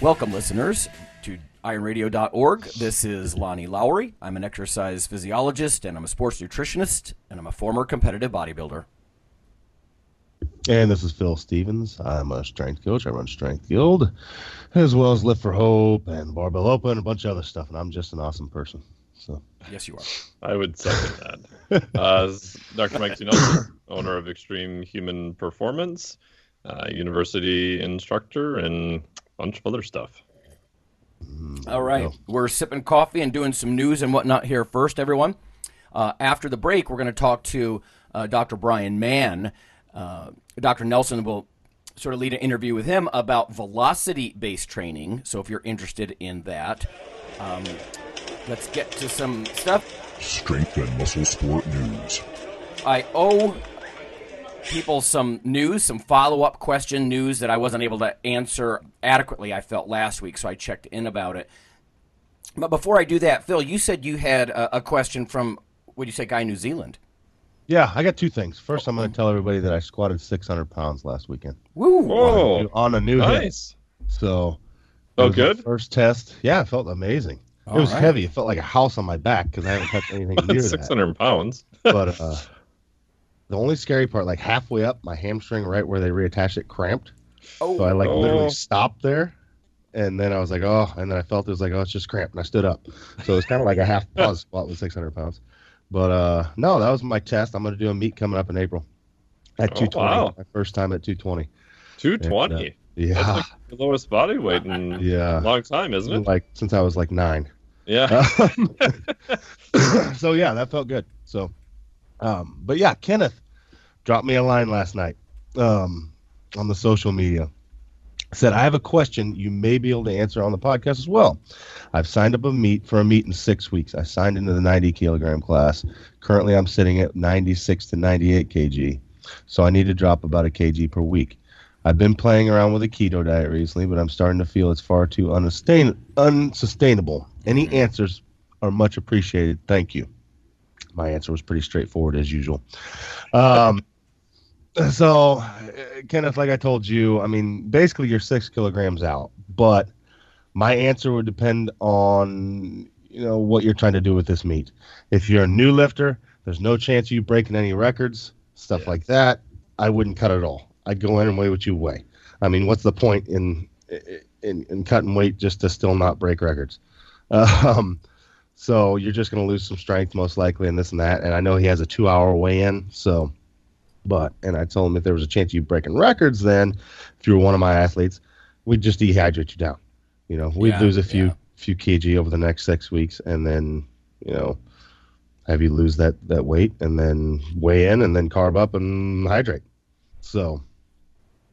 Welcome, listeners, to ironradio.org. This is Lonnie Lowery. I'm an exercise physiologist and I'm a sports nutritionist and I'm a former competitive bodybuilder. And this is Phil Stevens. I'm a strength coach. I run Strength Guild, as well as Lift for Hope and Barbell Open, and a bunch of other stuff. And I'm just an awesome person. So Yes, you are. I would second that. uh, as Dr. Mike T. Nelson, owner of Extreme Human Performance, uh, university instructor, and a bunch of other stuff. All right. go. We're sipping coffee and doing some news and whatnot here first, everyone. Uh, after the break, we're going to talk to uh, Dr. Bryan Mann. Uh, Dr. Nelson will sort of lead an interview with him about velocity based training. So if you're interested in that, um, let's get to some stuff. Strength and Muscle Sport News. I owe people some news, some follow up question news that I wasn't able to answer adequately, I felt last week, so I checked in about it. But before I do that, Phil, you said you had a, a question from, what do you say, guy New Zealand? yeah, I got two things. First, I'm going to tell everybody that I squatted 600 pounds last weekend Woo! Whoa, on a new hip. nice. So Oh, it was my good? First test. Yeah, it felt amazing. All it was right. heavy. It felt like a house on my back because I haven't touched anything near that. 600 pounds. But uh, the only scary part, like halfway up, my hamstring, right where they reattached it, cramped. So I like Oh. literally stopped there, and then I was like, oh, and then I felt it was like, oh, it's just cramped, and I stood up. So it's kind of like a half pause squat with 600 pounds. But uh, no, that was my test. I'm gonna do a meet coming up in April at Oh, 220. wow. My first time at 220. 220. And, uh, Yeah, That's like the lowest body weight in Yeah. a long time, isn't it? like since I was like nine. Yeah. Um, so yeah, that felt good. So, um, but yeah, Kenneth dropped me a line last night um, on the social media. Said I have a question you may be able to answer on the podcast as well. I've signed up a meet for a meet in six weeks. I signed into the 90 kilogram class. Currently, I'm sitting at 96 to 98 kg, so I need to drop about a kg per week. I've been playing around with a keto diet recently, but I'm starting to feel it's far too unsustain- unsustainable. Any answers are much appreciated. Thank you. My answer was pretty straightforward as usual. Um, so, Kenneth, like I told you, I mean, basically you're six kilograms out, but my answer would depend on you know what you're trying to do with this meat. If you're a new lifter, there's no chance of you breaking any records, stuff like that. I wouldn't cut at all. I'd go in and weigh what you weigh. I mean, what's the point in in, in cutting weight just to still not break records? Um, so you're just going to lose some strength most likely and this and that. And I know he has a two hour weigh in. So, but, and I told him if there was a chance of you breaking records, then if you were one of my athletes, we'd just dehydrate you down. You know, we'd Yeah, lose a few, yeah. few kg over the next six weeks and then, you know, have you lose that, that weight and then weigh in and then carb up and hydrate. So,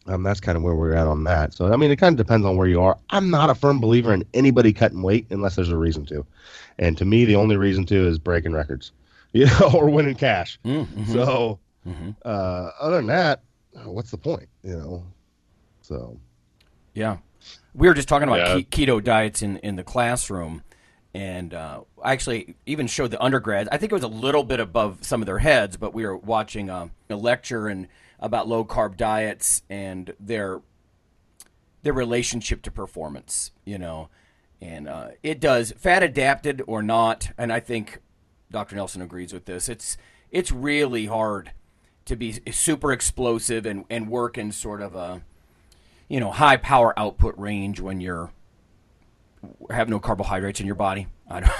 um, that's kind of where we're at on that. So, I mean, it kind of depends on where you are. I'm not a firm believer in anybody cutting weight unless there's a reason to. And to me, the only reason to is breaking records, you know, or winning cash. Mm-hmm. So, Mhm. uh, other than that, what's the point, you know? So, Yeah. We were just talking about Yeah. ke- keto diets in, in the classroom, and uh, I actually even showed the undergrads. I think it was a little bit above some of their heads, but we were watching a, a lecture and about low carb diets and their their relationship to performance. You know, and uh, it does fat adapted or not, and I think Dr. Nelson agrees with this. It's it's really hard to be super explosive and, and work in sort of a you know high power output range when you're have no carbohydrates in your body. I don't,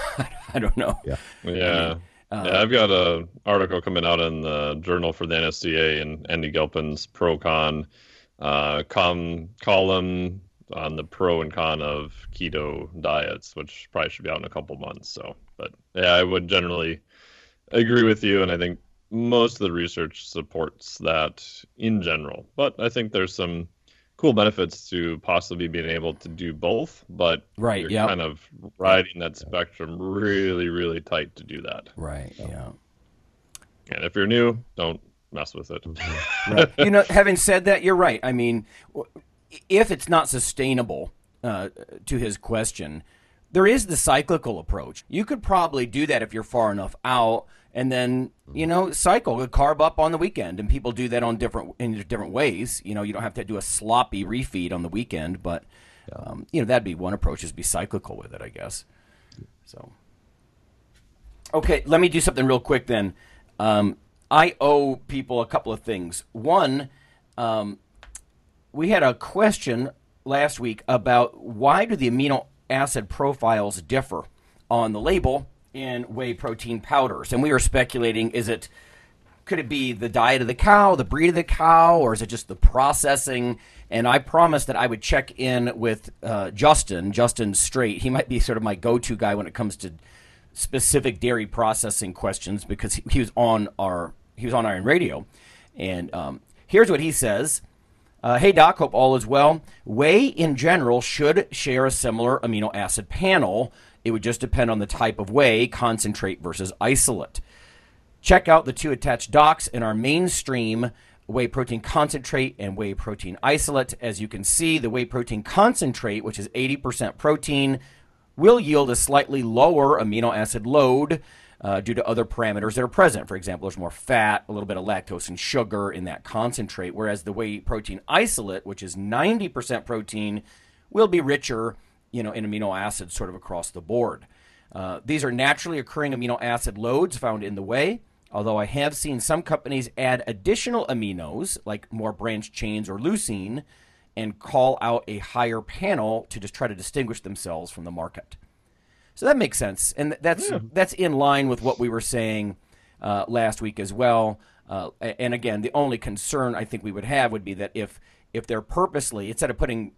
I don't know. Yeah. Yeah. Uh, yeah, I've got a article coming out in the Journal for the NSCA and Andy Galpin's pro con uh, com column on the pro and con of keto diets, which probably should be out in a couple months. So, but yeah, I would generally agree with you, and I think most of the research supports that in general. But I think there's some cool benefits to possibly being able to do both, but Right, you're yep. kind of riding that spectrum really, really tight to do that. Right. Yeah. And if you're new, don't mess with it. Right. you know, having said that, you're right. I mean, if it's not sustainable, uh, to his question, there is the cyclical approach. You could probably do that if you're far enough out, and then you know, cycle, carb up on the weekend, and people do that on different in different ways. You know, you don't have to do a sloppy refeed on the weekend, but um, you know, that'd be one approach is be cyclical with it, I guess. So. Okay, let me do something real quick then. Um, I owe people a couple of things. One, um, we had a question last week about why do the amino acid profiles differ on the label in whey protein powders, and we were speculating: is it could it be the diet of the cow, the breed of the cow, or is it just the processing? And I promised that I would check in with uh, Justin, Justin Straight. He might be sort of my go-to guy when it comes to specific dairy processing questions because he, he was on our he was on Iron Radio, and um, here's what he says. Uh, hey Doc, hope all is well. Whey in general should share a similar amino acid panel. It would just depend on the type of whey, concentrate versus isolate. Check out the two attached docs in our mainstream whey protein concentrate and whey protein isolate. As you can see, the whey protein concentrate, which is 80% protein, will yield a slightly lower amino acid load uh, due to other parameters that are present. For example, there's more fat, a little bit of lactose and sugar in that concentrate, whereas the whey protein isolate, which is 90% protein, will be richer, you know, in amino acids sort of across the board. Uh, these are naturally occurring amino acid loads found in the whey, although I have seen some companies add additional aminos, like more branched chains or leucine, and call out a higher panel to just try to distinguish themselves from the market. So that makes sense, and that's that's in line with what we were saying uh, last week as well. Uh, and again, the only concern I think we would have would be that if if they're purposely instead of putting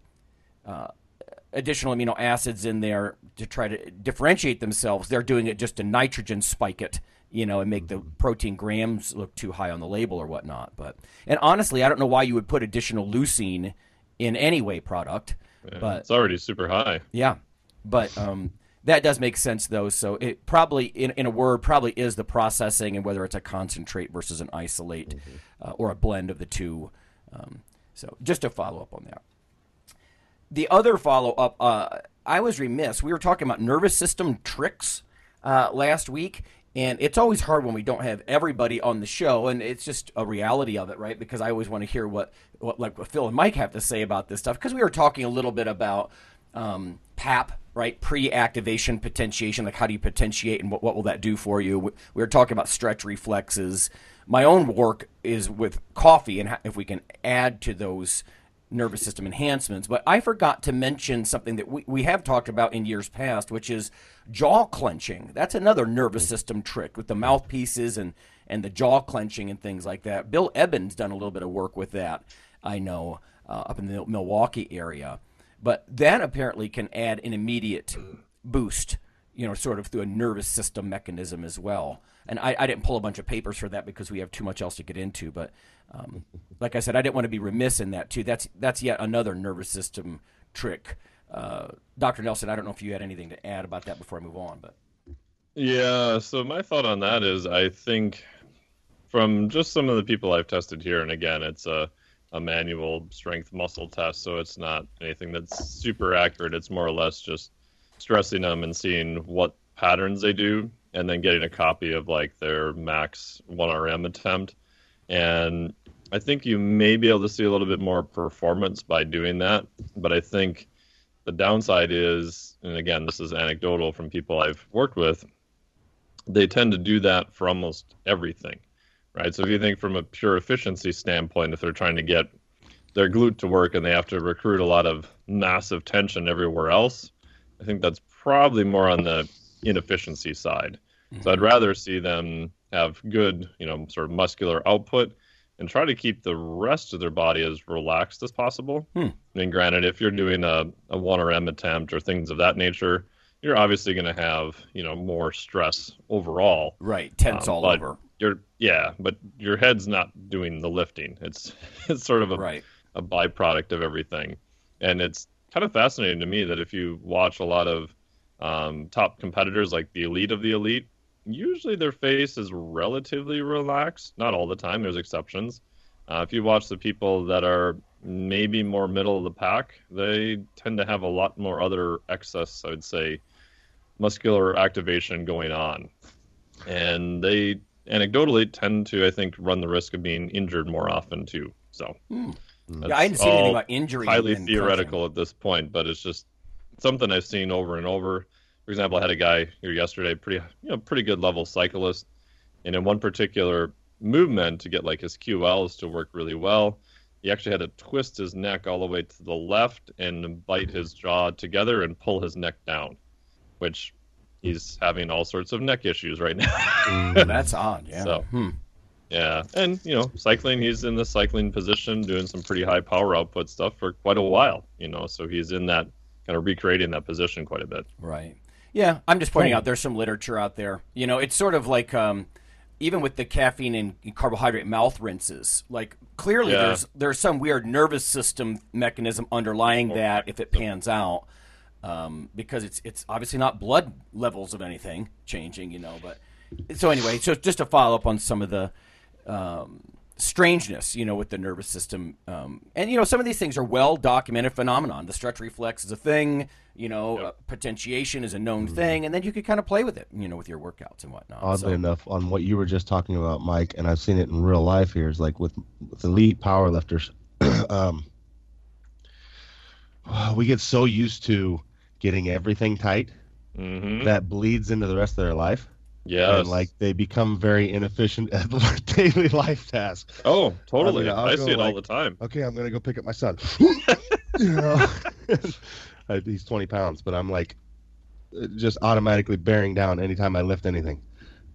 additional amino acids in there to try to differentiate themselves, they're doing it just to nitrogen spike it, you know, and make the protein grams look too high on the label or whatnot. But and honestly, I don't know why you would put additional leucine in any whey product, but it's already super high. yeah, but um, that does make sense though. So it probably, in, in a word, probably is the processing and whether it's a concentrate versus an isolate uh, or a blend of the two. Um, so just to follow up on that. The other follow up, uh, I was remiss. We were talking about nervous system tricks uh, last week, and it's always hard when we don't have everybody on the show, and it's just a reality of it, right? Because I always want to hear what, what like what Phil and Mike have to say about this stuff. Because we were talking a little bit about um, PAP, right? Pre-activation potentiation, like how do you potentiate, and what, what will that do for you? We we were talking about stretch reflexes. My own work is with coffee, and if we can add to those nervous system enhancements. But I forgot to mention something that we, we have talked about in years past, which is jaw clenching. That's another nervous system trick with the mouthpieces and, and the jaw clenching and things like that. Bill Ebben's done a little bit of work with that, I know, uh, up in the Milwaukee area. But that apparently can add an immediate boost, you know, sort of through a nervous system mechanism as well. And I, I didn't pull a bunch of papers for that because we have too much else to get into. But um, like I said, I didn't want to be remiss in that too. That's that's yet another nervous system trick. Uh, Dr. Nelson, I don't know if you had anything to add about that before I move on, but Yeah, so my thought on that is I think from just some of the people I've tested here, and again, it's a, a manual strength muscle test, so it's not anything that's super accurate. It's more or less just stressing them and seeing what patterns they do, and then getting a copy of like their max 1RM attempt. And I think you may be able to see a little bit more performance by doing that, but I think the downside is, and again, this is anecdotal from people I've worked with, they tend to do that for almost everything, right? So if you think from a pure efficiency standpoint, if they're trying to get their glute to work and they have to recruit a lot of massive tension everywhere else, I think that's probably more on the inefficiency side. So I'd rather see them have good, you know, sort of muscular output and try to keep the rest of their body as relaxed as possible. I mean, granted, if you're doing a, a 1RM attempt or things of that nature, you're obviously going to have, you know, more stress overall. right, tense Um, all over. You're, yeah, but your head's not doing the lifting. It's it's sort of a Right. a byproduct of everything. And it's kind of fascinating to me that if you watch a lot of um, top competitors, like the elite of the elite, usually their face is relatively relaxed. Not all the time, there's exceptions. Uh, if you watch the people that are maybe more middle of the pack, they tend to have a lot more other excess, I would say, muscular activation going on. And they anecdotally tend to, I think, run the risk of being injured more often too. So, hmm. yeah, I didn't see anything about injury. Highly theoretical at this point, but it's just something I've seen over and over. For example, I had a guy here yesterday, pretty you know, pretty good level cyclist, and in one particular movement to get like his QLs to work really well, he actually had to twist his neck all the way to the left and bite his jaw together and pull his neck down, which he's having all sorts of neck issues right now. mm, that's odd. Yeah. So, hmm. yeah, and you know, cycling, he's in the cycling position, doing some pretty high power output stuff for quite a while. You know, so he's in that kind of recreating that position quite a bit. Right. Yeah, I'm just pointing out there's some literature out there. You know, it's sort of like um, even with the caffeine and carbohydrate mouth rinses. Like clearly, yeah. there's there's some weird nervous system mechanism underlying oh, that if it pans out um, because it's it's obviously not blood levels of anything changing, you know. But so anyway, so just to follow up on some of the um, strangeness, you know, with the nervous system, um, and you know, some of these things are well documented phenomenon. The stretch reflex is a thing, you know, yep. uh, potentiation is a known mm-hmm. thing, and then you could kind of play with it, you know, with your workouts and whatnot. Oddly so. enough, on what you were just talking about, Mike, and I've seen it in real life here, is like with with elite powerlifters. um, we get so used to getting everything tight mm-hmm. that bleeds into the rest of their life. Yeah, and like they become very inefficient at their daily life tasks. Oh, totally. I, mean, I see it like, all the time. Okay, I'm gonna go pick up my son. you know, he's 20 pounds, but I'm like just automatically bearing down anytime I lift anything.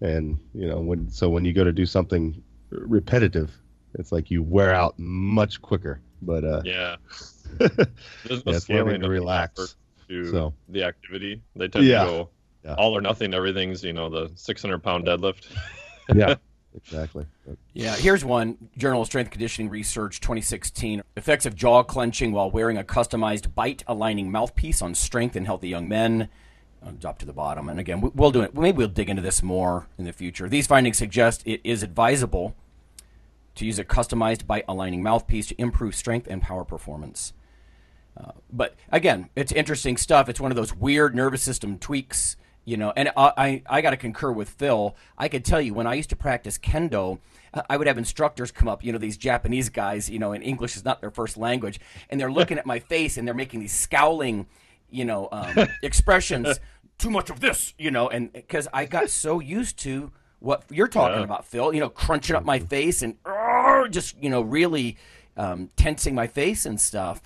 And you know, when so when you go to do something repetitive, it's like you wear out much quicker. But uh, yeah, no yeah, scaling to relax to so. the activity. They tend yeah. to go yeah. all or nothing. Everything's you know the 600 pound deadlift. yeah, exactly. Yeah, here's one Journal of Strength Conditioning Research 2016 Effects of jaw clenching while wearing a customized bite aligning mouthpiece on strength in healthy young men. I'll drop to the bottom. And again, we'll do it. Maybe we'll dig into this more in the future. These findings suggest it is advisable to use a customized bite aligning mouthpiece to improve strength and power performance. Uh, but again, it's interesting stuff. It's one of those weird nervous system tweaks, you know. And I, I, I got to concur with Phil. I could tell you when I used to practice kendo, I would have instructors come up, you know, these Japanese guys, you know, and English is not their first language, and they're looking at my face and they're making these scowling, you know, um, expressions. Too much of this, you know, and because I got so used to what you're talking yeah. about, Phil, you know, crunching up my face and just, you know, really um, tensing my face and stuff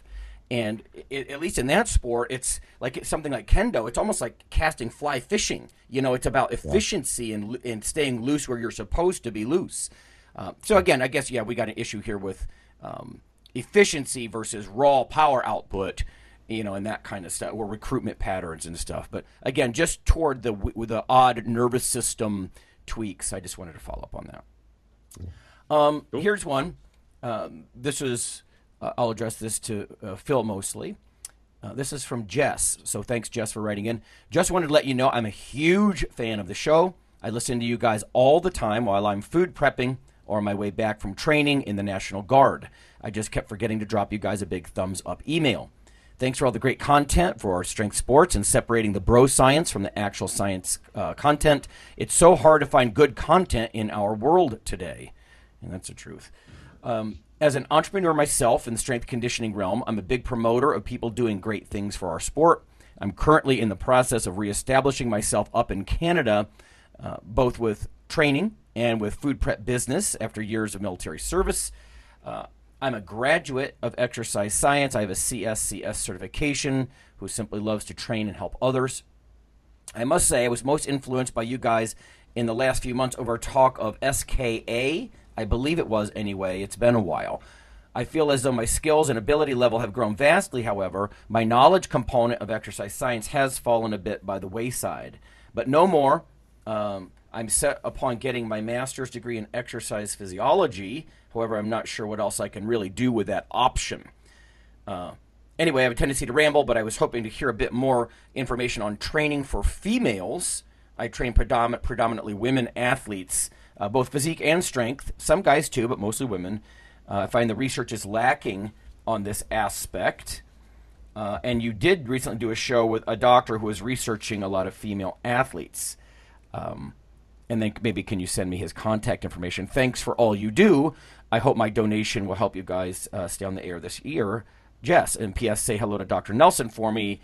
and it, at least in that sport, it's like it's something like kendo. It's almost like casting fly fishing. You know, it's about efficiency yeah. and and staying loose where you're supposed to be loose. Uh, so again, I guess yeah, we got an issue here with um, efficiency versus raw power output. You know, and that kind of stuff, or recruitment patterns and stuff. But again, just toward the with the odd nervous system tweaks, I just wanted to follow up on that. Um, cool. Here's one. Um, this is uh, I'll address this to uh, Phil mostly. Uh, this is from Jess. So thanks, Jess, for writing in. Just wanted to let you know I'm a huge fan of the show. I listen to you guys all the time while I'm food prepping or on my way back from training in the National Guard. I just kept forgetting to drop you guys a big thumbs up email. Thanks for all the great content for our strength sports and separating the bro science from the actual science uh, content. It's so hard to find good content in our world today. And that's the truth. Um, as an entrepreneur myself in the strength conditioning realm, I'm a big promoter of people doing great things for our sport. I'm currently in the process of reestablishing myself up in Canada, uh, both with training and with food prep business after years of military service. Uh, I'm a graduate of exercise science. I have a CSCS certification who simply loves to train and help others. I must say, I was most influenced by you guys in the last few months over talk of SKA I believe it was anyway. It's been a while. I feel as though my skills and ability level have grown vastly, however, my knowledge component of exercise science has fallen a bit by the wayside. But no more. Um, I'm set upon getting my master's degree in exercise physiology. However, I'm not sure what else I can really do with that option. Uh, anyway, I have a tendency to ramble, but I was hoping to hear a bit more information on training for females. I train predomin- predominantly women athletes, uh, both physique and strength, some guys too, but mostly women. Uh, I find the research is lacking on this aspect. Uh, and you did recently do a show with a doctor who was researching a lot of female athletes. Um, and then maybe can you send me his contact information? Thanks for all you do. I hope my donation will help you guys uh, stay on the air this year. Jess, and P.S. say hello to Dr. Nelson for me.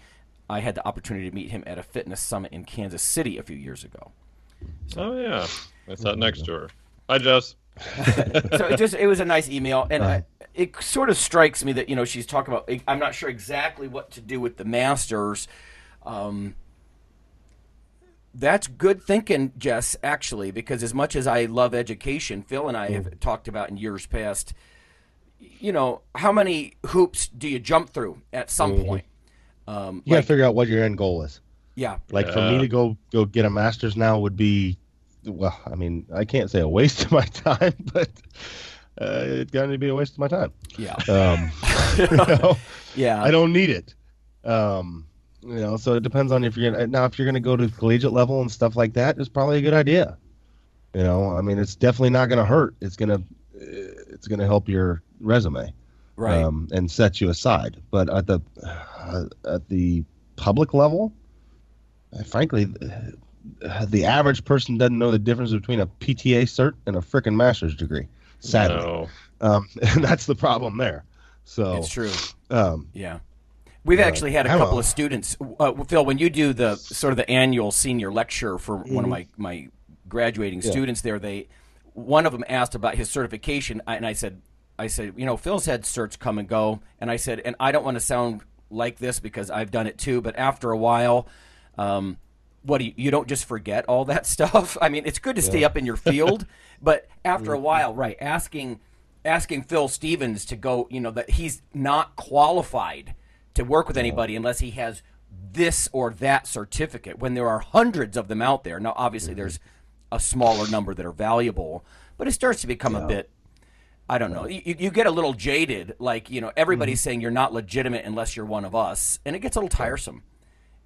I had the opportunity to meet him at a fitness summit in Kansas City a few years ago. Oh yeah, I sat next to her. Hi, Jess. so it just it was a nice email, and I, it sort of strikes me that you know she's talking about. I'm not sure exactly what to do with the masters. Um, that's good thinking, Jess. Actually, because as much as I love education, Phil and I have talked about in years past. You know, how many hoops do you jump through at some point? Um, You gotta figure out what your end goal is. yeah, Like for me to go go get a master's now would be, well, I mean, I can't say a waste of my time, but uh, it's going to be a waste of my time. yeah, Um, you know, yeah. I don't need it. Um, you know, so it depends on if you're gonna now if you're gonna go to collegiate level and stuff like that. It's probably a good idea. You know, I mean, it's definitely not gonna hurt. It's gonna it's gonna help your resume right. um, and set you aside. But at the uh, at the public level, uh, frankly, uh, the average person doesn't know the difference between a PTA cert and a frickin' master's degree. Sadly, No. um, and that's the problem there. So, it's true. um, Yeah. We've Yeah. actually had a couple know. of students. Uh, Phil, when you do the sort of the annual senior lecture for one of my, my graduating Mm-hmm. Yeah. students there, they one of them asked about his certification, and I said, I said, you know, Phil's had certs come and go, and I said, and I don't want to sound like this because I've done it too, but after a while, um, what do you, you don't just forget all that stuff. I mean, it's good to stay up in your field, but after a while, right, asking asking Phil Stevens to go, you know, that he's not qualified to work with anybody unless he has this or that certificate when there are hundreds of them out there. Now, obviously, mm-hmm. there's a smaller number that are valuable, but it starts to become a bit. I don't know. You, you get a little jaded, like you know, everybody's mm-hmm. saying you're not legitimate unless you're one of us, and it gets a little tiresome.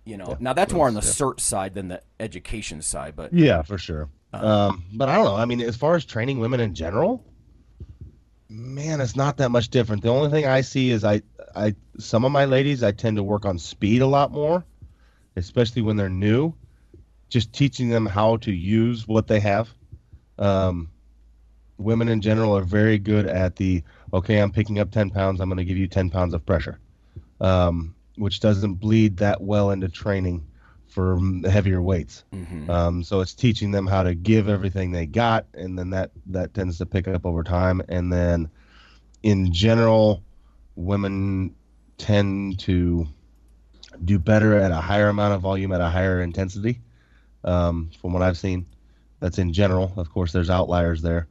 You know. Now that's more on the cert side than the education side, but Yeah, for sure. Um, but I don't know. I mean, as far as training women in general, man, it's not that much different. The only thing I see is I, I, some of my ladies, I tend to work on speed a lot more, especially when they're new. Just teaching them how to use what they have. Um, women in general are very good at the okay. I'm picking up ten pounds. I'm going to give you ten pounds of pressure, um, which doesn't bleed that well into training for heavier weights. Um, so it's teaching them how to give everything they got, and then that that tends to pick up over time. And then, in general, women tend to do better at a higher amount of volume at a higher intensity. Um, from what I've seen, that's in general. Of course, there's outliers there,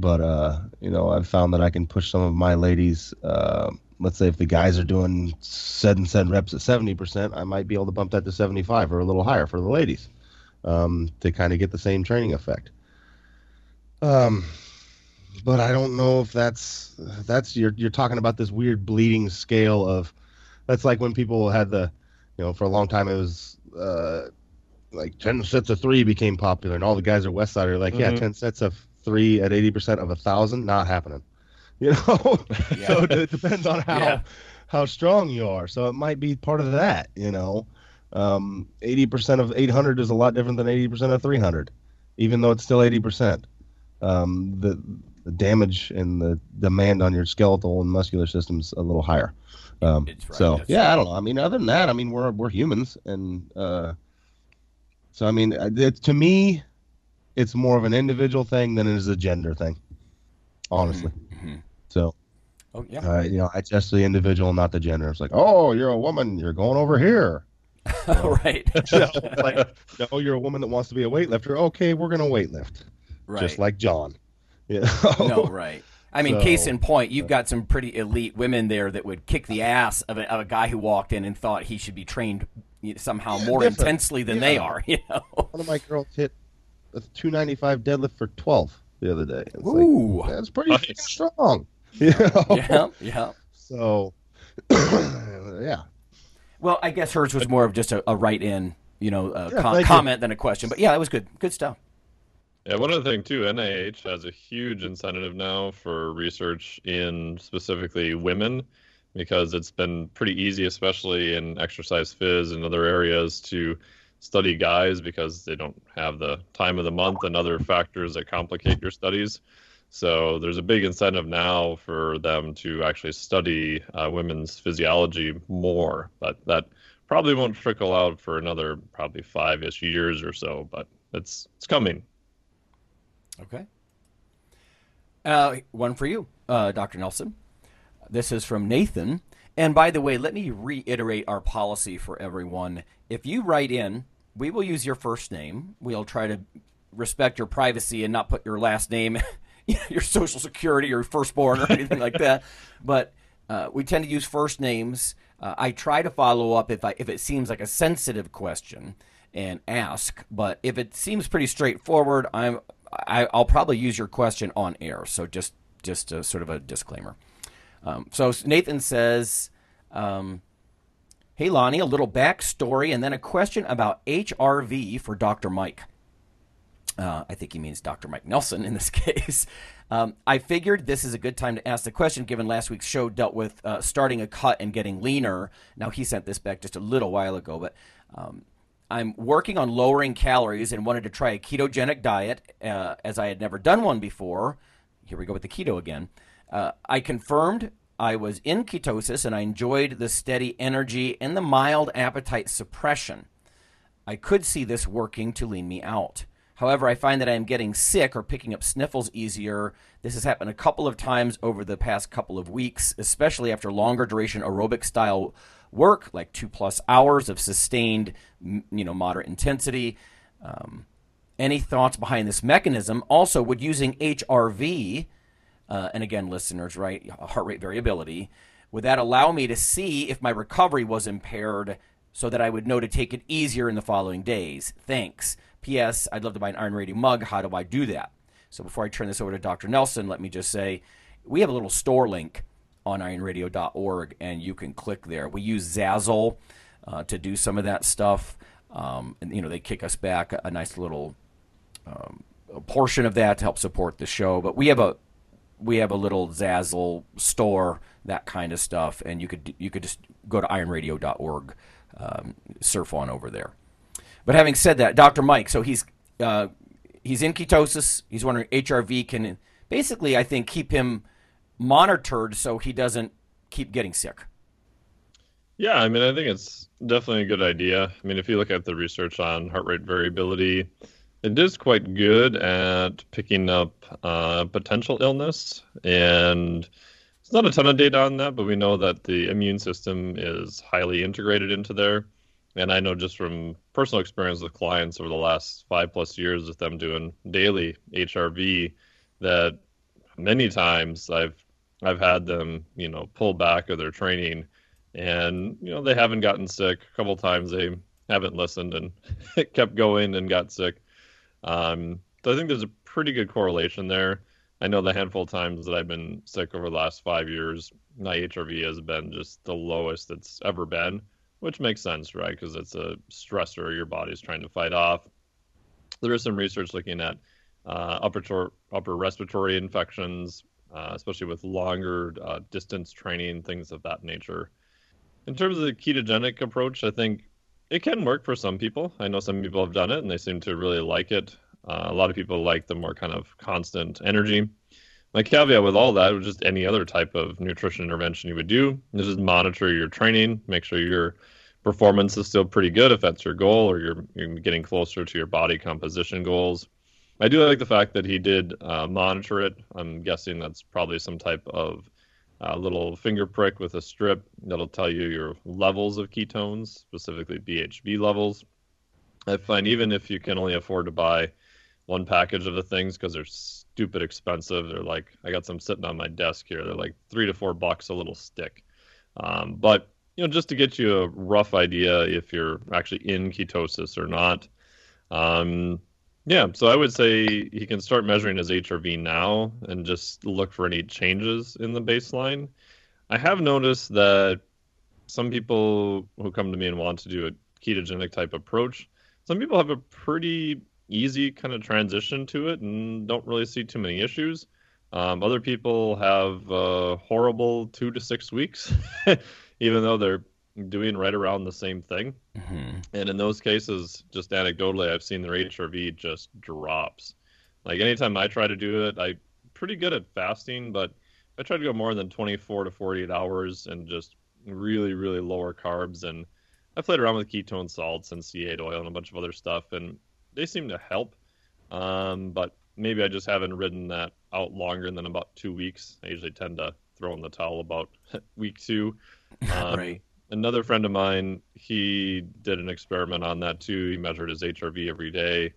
but uh, you know, I've found that I can push some of my ladies. Uh, let's say if the guys are doing said and said reps at 70%, I might be able to bump that to 75 or a little higher for the ladies um, to kind of get the same training effect. Um, but I don't know if that's that's you're you're talking about this weird bleeding scale of that's like when people had the you know for a long time it was uh, like 10 sets of three became popular and all the guys at Westside are like yeah Mhm. 10 sets of three at 80% of a thousand not happening you know? So it, it depends on how Yeah. how strong you are. So it might be part of that you know? Um, 80% of 800 is a lot different than 80% of 300 even though it's still 80% um, the the damage and the demand on your skeletal and muscular system's a little higher. Um, right, so yeah i don't know. I mean other than that i mean we're we're humans and uh, so i mean it, to me it's more of an individual thing than it is a gender thing honestly Mhm. so oh yeah, uh, you know, it's just the individual, not the gender. It's like, oh, you're a woman, you're going over here. right, You know, like, no, you're a woman that wants to be a weightlifter. Okay, we're gonna weightlift, right. just like John. You know? no, right. I mean, So- case in point, you've got some pretty elite women there that would kick the ass of a, of a guy who walked in and thought he should be trained somehow more different. intensely than they are. You know, One of my girls hit a 295 deadlift for 12 the other day. It's Ooh. like, that's pretty Nice. strong. You know? yeah, yeah. So, yeah. Well, I guess hers was more of just a, a write-in, you know, a Yeah, com- thank you. comment than a question. But yeah, that was good. Good stuff. Yeah, one other thing too, NIH has a huge incentive now for research in specifically women because it's been pretty easy, especially in exercise phys and other areas, to study guys because they don't have the time of the month and other factors that complicate your studies. So there's a big incentive now for them to actually study uh, women's physiology more, but that probably won't trickle out for another probably five-ish years or so. But it's it's coming. Okay. Uh, one for you, uh, Dr. Nelson. This is from Nathan. And by the way, let me reiterate our policy for everyone. If you write in, we will use your first name. We'll try to respect your privacy and not put your last name, your social security, or firstborn, or anything like that. But uh, we tend to use first names. Uh, I try to follow up if I if it seems like a sensitive question and ask. But if it seems pretty straightforward, I'm I, I'll probably use your question on air. So just just a, sort of a disclaimer. Um, so Nathan says, um, "Hey Lonnie, a little backstory and then a question about HRV for Dr. Mike." Uh, I think he means Dr. Mike Nelson in this case. Um, I figured this is a good time to ask the question, given last week's show dealt with uh, starting a cut and getting leaner. Now he sent this back just a little while ago, but um, I'm working on lowering calories and wanted to try a ketogenic diet, uh, as I had never done one before. Here we go with the keto again. Uh, I confirmed I was in ketosis and I enjoyed the steady energy and the mild appetite suppression. I could see this working to lean me out. However, I find that I am getting sick or picking up sniffles easier. This has happened a couple of times over the past couple of weeks, especially after longer duration aerobic style work, like two plus hours of sustained, you know, moderate intensity. Um, any thoughts behind this mechanism? Also, would using HRV, uh, and again, listeners, right, heart rate variability, would that allow me to see if my recovery was impaired so that I would know to take it easier in the following days? Thanks. P.S. I'd love to buy an Iron Radio mug. How do I do that? So before I turn this over to Dr. Nelson, let me just say we have a little store link on ironradio.org, and you can click there. We use Zazzle uh, to do some of that stuff. Um, and, you know, they kick us back a, nice little um, portion of that to help support the show. But we have a we have a little Zazzle store, that kind of stuff, and you could you could just go to ironradio.org, um, surf on over there. But having said that, Dr. Mike, so he's uh, he's in ketosis. He's wondering HRV can basically, I think, keep him monitored so he doesn't keep getting sick. Yeah, I mean, I think it's definitely a good idea. I mean, if you look at the research on heart rate variability, it is quite good at picking up uh, potential illness. And there's not a ton of data on that, but we know that the immune system is highly integrated into there. And I know just from personal experience with clients over the last five plus years with them doing daily HRV that many times I've I've had them, you know, pull back of their training and you know they haven't gotten sick. A couple times they haven't listened and kept going and got sick. Um, so I think there's a pretty good correlation there. I know the handful of times that I've been sick over the last five years, my HRV has been just the lowest it's ever been, which makes sense, right? Because it's a stressor your body's trying to fight off. There is some research looking at uh, upper tor- upper respiratory infections, uh, especially with longer uh, distance training, things of that nature. In terms of the ketogenic approach, I think it can work for some people. I know some people have done it and they seem to really like it. Uh, a lot of people like the more kind of constant energy. My caveat with all that, was just any other type of nutrition intervention you would do, is just monitor your training, make sure your performance is still pretty good if that's your goal, or you're, you're getting closer to your body composition goals. I do like the fact that he did uh, monitor it. I'm guessing that's probably some type of uh, little finger prick with a strip that'll tell you your levels of ketones, specifically BHB levels. I find even if you can only afford to buy one package of the things because they're stupid expensive, they're like I got some sitting on my desk here. They're like three to four bucks a little stick. Um, but you know, just to get you a rough idea if you're actually in ketosis or not. Um, Yeah, so I would say he can start measuring his HRV now and just look for any changes in the baseline. I have noticed that some people who come to me and want to do a ketogenic type approach, some people have a pretty easy kind of transition to it and don't really see too many issues. Um, other people have uh, horrible two to six weeks, even though they're doing right around the same thing. Mm-hmm. And in those cases, just anecdotally, I've seen their HRV just drops. Like anytime I try to do it, I'm pretty good at fasting, but I try to go more than 24 to 48 hours and just really, really lower carbs. And I played around with ketone salts and C8 oil and a bunch of other stuff, and they seem to help. Um, but maybe I just haven't ridden that out longer than about two weeks. I usually tend to throw in the towel about week two. Um, right. Another friend of mine, he did an experiment on that too. He measured his HRV every day,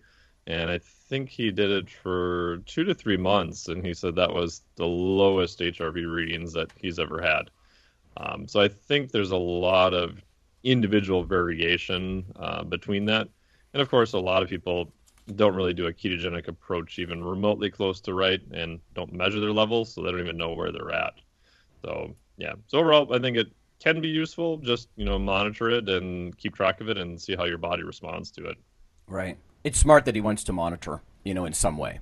and I think he did it for two to three months, and he said that was the lowest HRV readings that he's ever had. Um, so I think there's a lot of individual variation uh, between that, and of course, a lot of people don't really do a ketogenic approach even remotely close to right, and don't measure their levels, so they don't even know where they're at. So yeah, so overall, I think it can be useful. Just you know, monitor it and keep track of it, and see how your body responds to it. Right. It's smart that he wants to monitor, you know, in some way.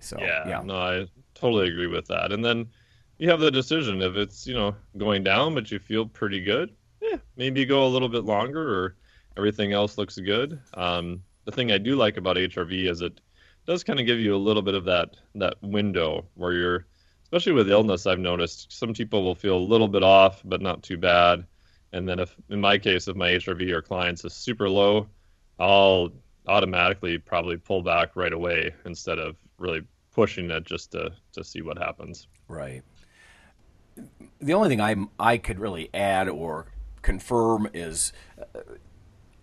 So yeah, yeah. no, I totally agree with that. And then you have the decision if it's you know going down, but you feel pretty good. Yeah, maybe go a little bit longer, or everything else looks good. Um, the thing I do like about HRV is it does kind of give you a little bit of that that window where you're especially with illness I've noticed some people will feel a little bit off but not too bad and then if in my case if my HRV or clients is super low I'll automatically probably pull back right away instead of really pushing it just to to see what happens Right. The only thing I I could really add or confirm is uh,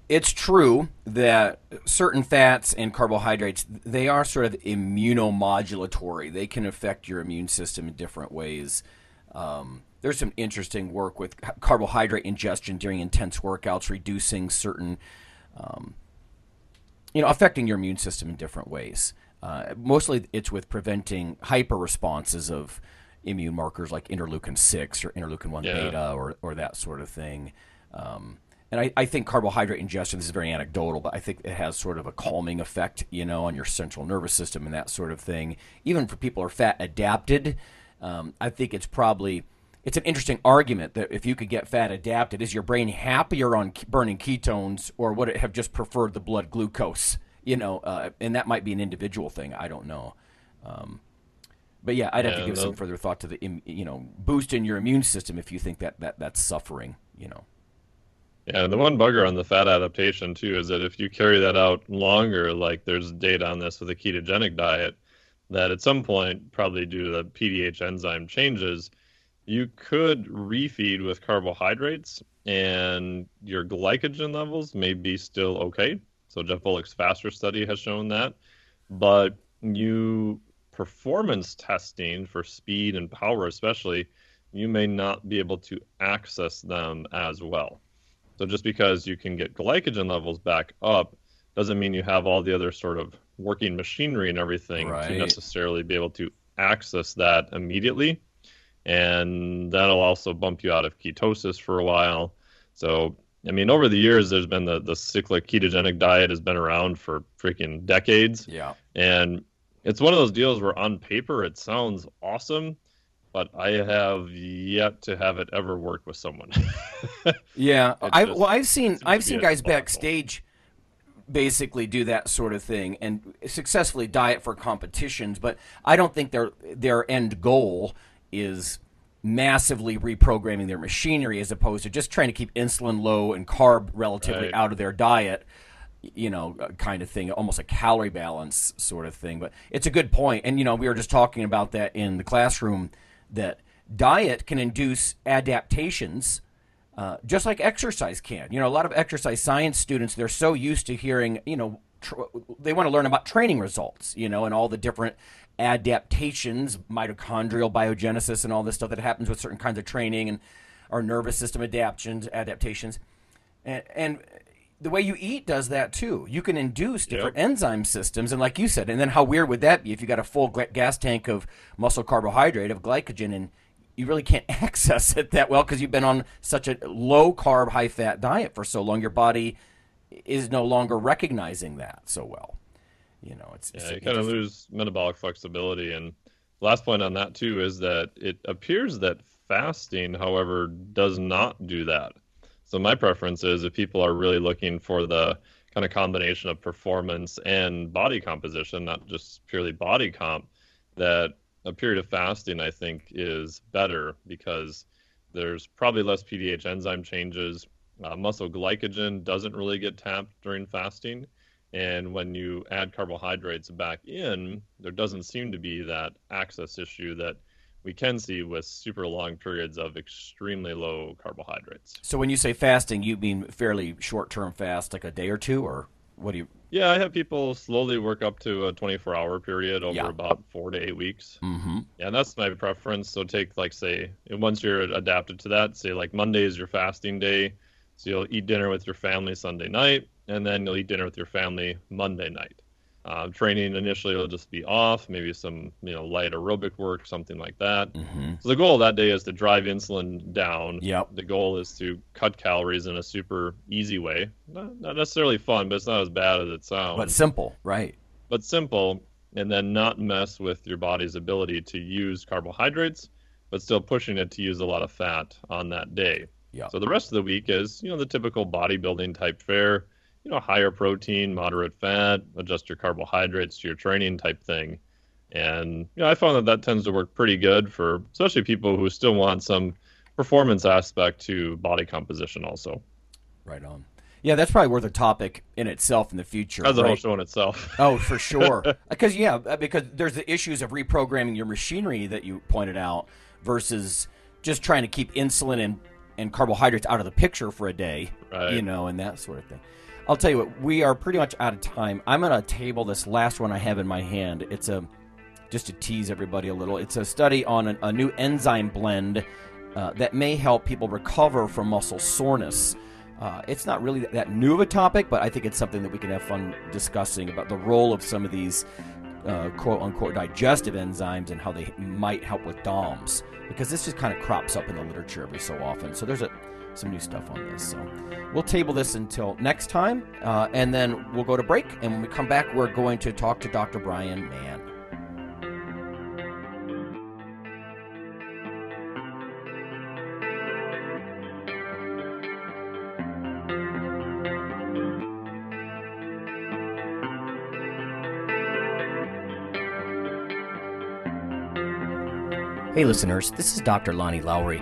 it's true that certain fats and carbohydrates they are sort of immunomodulatory. They can affect your immune system in different ways. Um, there's some interesting work with carbohydrate ingestion during intense workouts, reducing certain, um, you know, affecting your immune system in different ways. Uh, mostly, it's with preventing hyper responses of immune markers like interleukin six or interleukin one Yeah. beta or or that sort of thing. Um, and I, I think carbohydrate ingestion this is very anecdotal, but I think it has sort of a calming effect, you know, on your central nervous system and that sort of thing. Even for people who are fat adapted, um, I think it's probably it's an interesting argument that if you could get fat adapted, is your brain happier on burning ketones, or would it have just preferred the blood glucose? You know, uh, and that might be an individual thing. I don't know. Um, but yeah, I'd have to Yeah, give some further thought to the you know boosting your immune system if you think that, that that's suffering. You know. Yeah, and the one bugger on the fat adaptation too is that if you carry that out longer, like there's data on this with a ketogenic diet, that at some point, probably due to the PDH enzyme changes, you could refeed with carbohydrates and your glycogen levels may be still okay. So Jeff Volek's faster study has shown that. But you performance testing for speed and power especially, you may not be able to access them as well. So just because you can get glycogen levels back up doesn't mean you have all the other sort of working machinery and everything Right. to necessarily be able to access that immediately. And that'll also bump you out of ketosis for a while. So, I mean, over the years, there's been the, the cyclic ketogenic diet has been around for freaking decades. Yeah. And it's one of those deals where on paper it sounds awesome, but I have yet to have it ever work with someone. Yeah, I well, I've seen I've seen guys backstage basically do that sort of thing and successfully diet for competitions, but I don't think their their end goal is massively reprogramming their machinery as opposed to just trying to keep insulin low and carb relatively Right. out of their diet you know, uh, kind of thing, almost a calorie balance sort of thing. But it's a good point. And, you know, we were just talking about that in the classroom that diet can induce adaptations uh, just like exercise can. You know, a lot of exercise science students, they're so used to hearing, you know, tr- they want to learn about training results, you know, and all the different adaptations, mitochondrial biogenesis, and all this stuff that happens with certain kinds of training and our nervous system adaptations, adaptations. And, and the way you eat does that too. You can induce different enzyme systems, and like you said, and then how weird would that be if you got a full gas tank of muscle carbohydrate of glycogen and you really can't access it that well because you've been on such a low carb, high fat diet for so long. Your body is no longer recognizing that so well. You know, it's, Yeah, it's you kind of lose metabolic flexibility. And last point on that too is that it appears that fasting, however, does not do that. So my preference is if people are really looking for the kind of combination of performance and body composition, not just purely body comp, that a period of fasting I think is better because there's probably less PDH enzyme changes. Uh, muscle glycogen doesn't really get tapped during fasting. And when you add carbohydrates back in, there doesn't seem to be that access issue that we can see with super long periods of extremely low carbohydrates. So when you say fasting, you mean fairly short term fast, like a day or two, or what do you? Yeah, I have people slowly work up to a 24 hour period over Yeah. about four to eight weeks. Mm-hmm. Yeah, and that's my preference. So take like say once you're adapted to that, say like Monday is your fasting day, so you'll eat dinner with your family Sunday night, and then you'll eat dinner with your family Monday night. Uh, training initially will just be off, maybe some you know light aerobic work, something like that. Mm-hmm. So the goal of that day is to drive insulin down. Yep. The goal is to cut calories in a super easy way. Not, not necessarily fun, but it's not as bad as it sounds But simple, right? but simple, and then not mess with your body's ability to use carbohydrates, but still pushing it to use a lot of fat on that day. Yeah. So the rest of the week is, you know, the typical bodybuilding type fare, you know, higher protein, moderate fat, adjust your carbohydrates to your training type thing. And, you know, I found that that tends to work pretty good for especially people who still want some performance aspect to body composition also. Right on. Yeah, that's probably worth a topic in itself in the future. As a whole show in itself. Oh, for sure. Because yeah, uh, because there's the issues of reprogramming your machinery that you pointed out versus just trying to keep insulin and, and carbohydrates out of the picture for a day, Right. you know, and that sort of thing. I'll tell you what, we are pretty much out of time. I'm going to table this last one I have in my hand. It's a just to tease everybody a little. It's a study on an, a new enzyme blend uh, that may help people recover from muscle soreness. Uh, it's not really that, that new of a topic, but I think it's something that we can have fun discussing about the role of some of these uh, quote unquote digestive enzymes and how they might help with DOMS. Because this just kind of crops up in the literature every so often. So there's a, some new stuff on this. So we'll table this until next time, uh, and then we'll go to break. And when we come back, we're going to talk to Dr. Bryan Mann. Hey, listeners, this is Dr. Lonnie Lowery.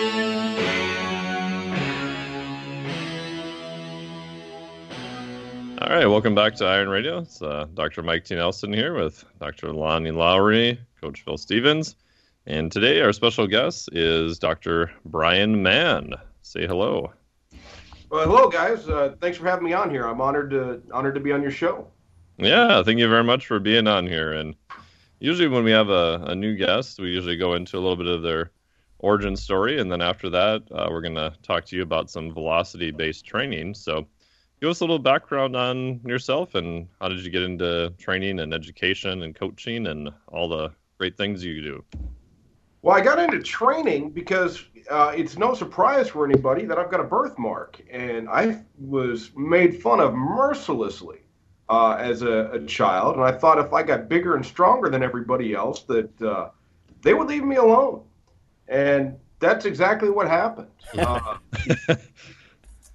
Right, welcome back to Iron Radio. It's uh, Dr. Mike T. Nelson here with Dr. Lonnie Lowery, Coach Phil Stevens. And today our special guest is Dr. Bryan Mann. Say hello. Well, hello, guys. Uh, thanks for having me on here. I'm honored to honored to be on your show. Yeah, thank you very much for being on here. And usually, when we have a, a new guest, we usually go into a little bit of their origin story, and then after that, uh, we're going to talk to you about some velocity based training. So, give us a little background on yourself and how did you get into training and education and coaching and all the great things you do. Well, I got into training because uh, it's no surprise for anybody that I've got a birthmark, and I was made fun of mercilessly uh, as a, a, child. And I thought if I got bigger and stronger than everybody else, that uh, they would leave me alone. And that's exactly what happened.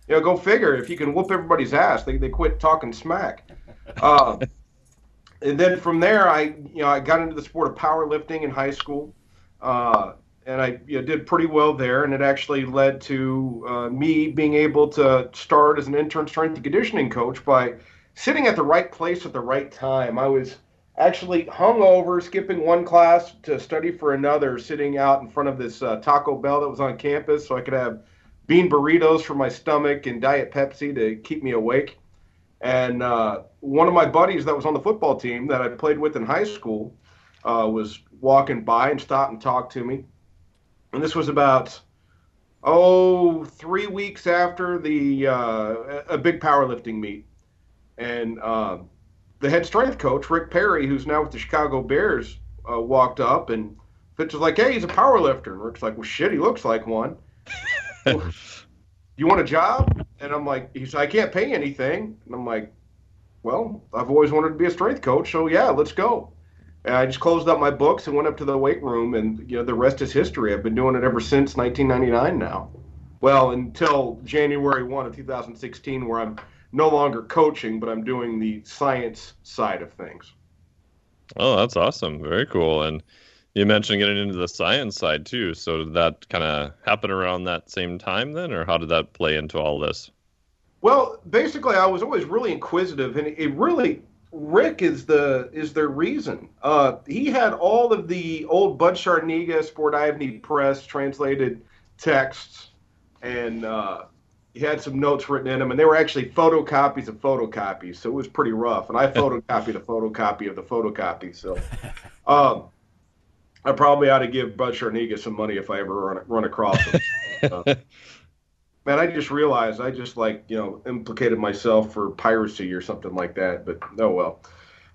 You know, go figure. If you can whoop everybody's ass, they, they quit talking smack. Uh, and then from there, I you know I got into the sport of powerlifting in high school. Uh, and I you know, did pretty well there, and it actually led to uh, me being able to start as an intern strength and conditioning coach by sitting at the right place at the right time. I was actually hung over, skipping one class to study for another, sitting out in front of this uh, Taco Bell that was on campus, so I could have bean burritos for my stomach and Diet Pepsi to keep me awake. And uh, one of my buddies that was on the football team that I played with in high school uh, was walking by and stopped and talked to me. And this was about oh three weeks after the uh, a big powerlifting meet, and uh, the head strength coach Rick Perry, who's now with the Chicago Bears, uh, walked up and Fitz was like, "Hey, he's a powerlifter." And Rick's like, "Well, shit, he looks like one." you want a job? And I'm like, he's, I can't pay anything. And I'm like, well, I've always wanted to be a strength coach, so yeah, let's go. And I just closed up my books and went up to the weight room, and you know the rest is history. I've been doing it ever since 1999 now. Well, until January 1 of 2016, where I'm no longer coaching, but I'm doing the science side of things. Oh, that's awesome! Very cool. And you mentioned getting into the science side too. So did that kind of happen around that same time then, or how did that play into all this? Well, basically, I was always really inquisitive, and it really Rick is the is their reason. Uh, he had all of the old Bud Charniga Sportivny Press translated texts, and uh, he had some notes written in them, and they were actually photocopies of photocopies, so it was pretty rough. And I photocopied a photocopy of the photocopy, so um, I probably ought to give Bud Charniga some money if I ever run, run across him. Uh, man, I just realized I just like you know implicated myself for piracy or something like that. But oh well.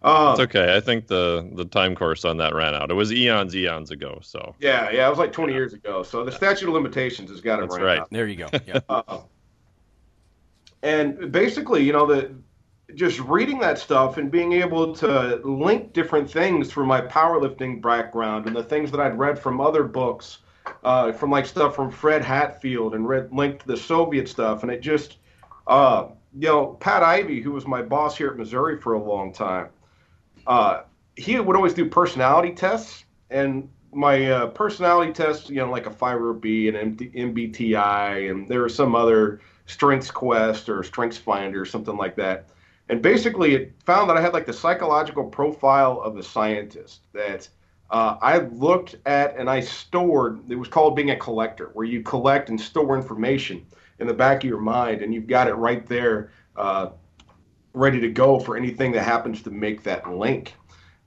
Um, it's okay. I think the the time course on that ran out. It was eons, eons ago. So yeah, yeah, it was like 20 years ago. So the statute of limitations has got to run right. out. There you go. Yeah. uh, and basically, you know, the just reading that stuff and being able to link different things from my powerlifting background and the things that I'd read from other books uh, from like stuff from Fred Hatfield and read linked to the Soviet stuff, and it just, uh, you know, Pat Ivy, who was my boss here at Missouri for a long time, uh, he would always do personality tests, and my uh, personality tests, you know, like a FIRO-B and MBTI, and there was some other Strengths Quest or Strengths Finder or something like that. And basically, it found that I had like the psychological profile of a scientist. That uh, I looked at and I stored, it was called being a collector, where you collect and store information in the back of your mind and you've got it right there uh, ready to go for anything that happens to make that link.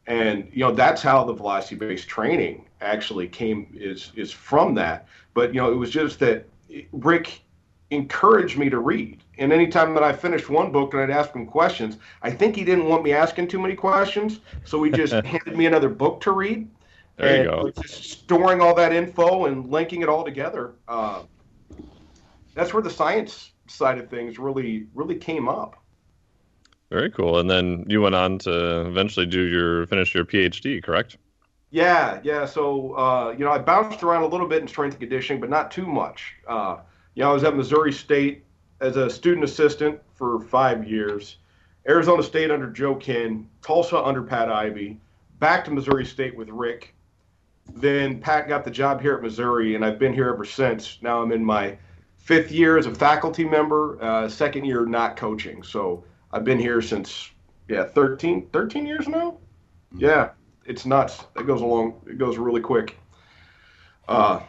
And you know that's how the velocity based training actually came is is from that. But you know it was just that Rick encouraged me to read. And anytime that I finished one book and I'd ask him questions, I think he didn't want me asking too many questions, so he just handed me another book to read. There you go. Just storing all that info and linking it all together. Uh, that's where the science side of things really, really came up. Very cool. And then you went on to eventually do your finish your PhD, correct? Yeah, yeah. So uh, you know, I bounced around a little bit in strength and conditioning, but not too much. Uh, you know, I was at Missouri State as a student assistant for five years, Arizona State under Joe Kenn, Tulsa under Pat Ivy, back to Missouri State with Rick, then Pat got the job here at Missouri, and I've been here ever since. Now I'm in my fifth year as a faculty member, uh, second year not coaching. So I've been here since yeah 13, 13 years now. Yeah, it's nuts. It goes along. It goes really quick. Uh,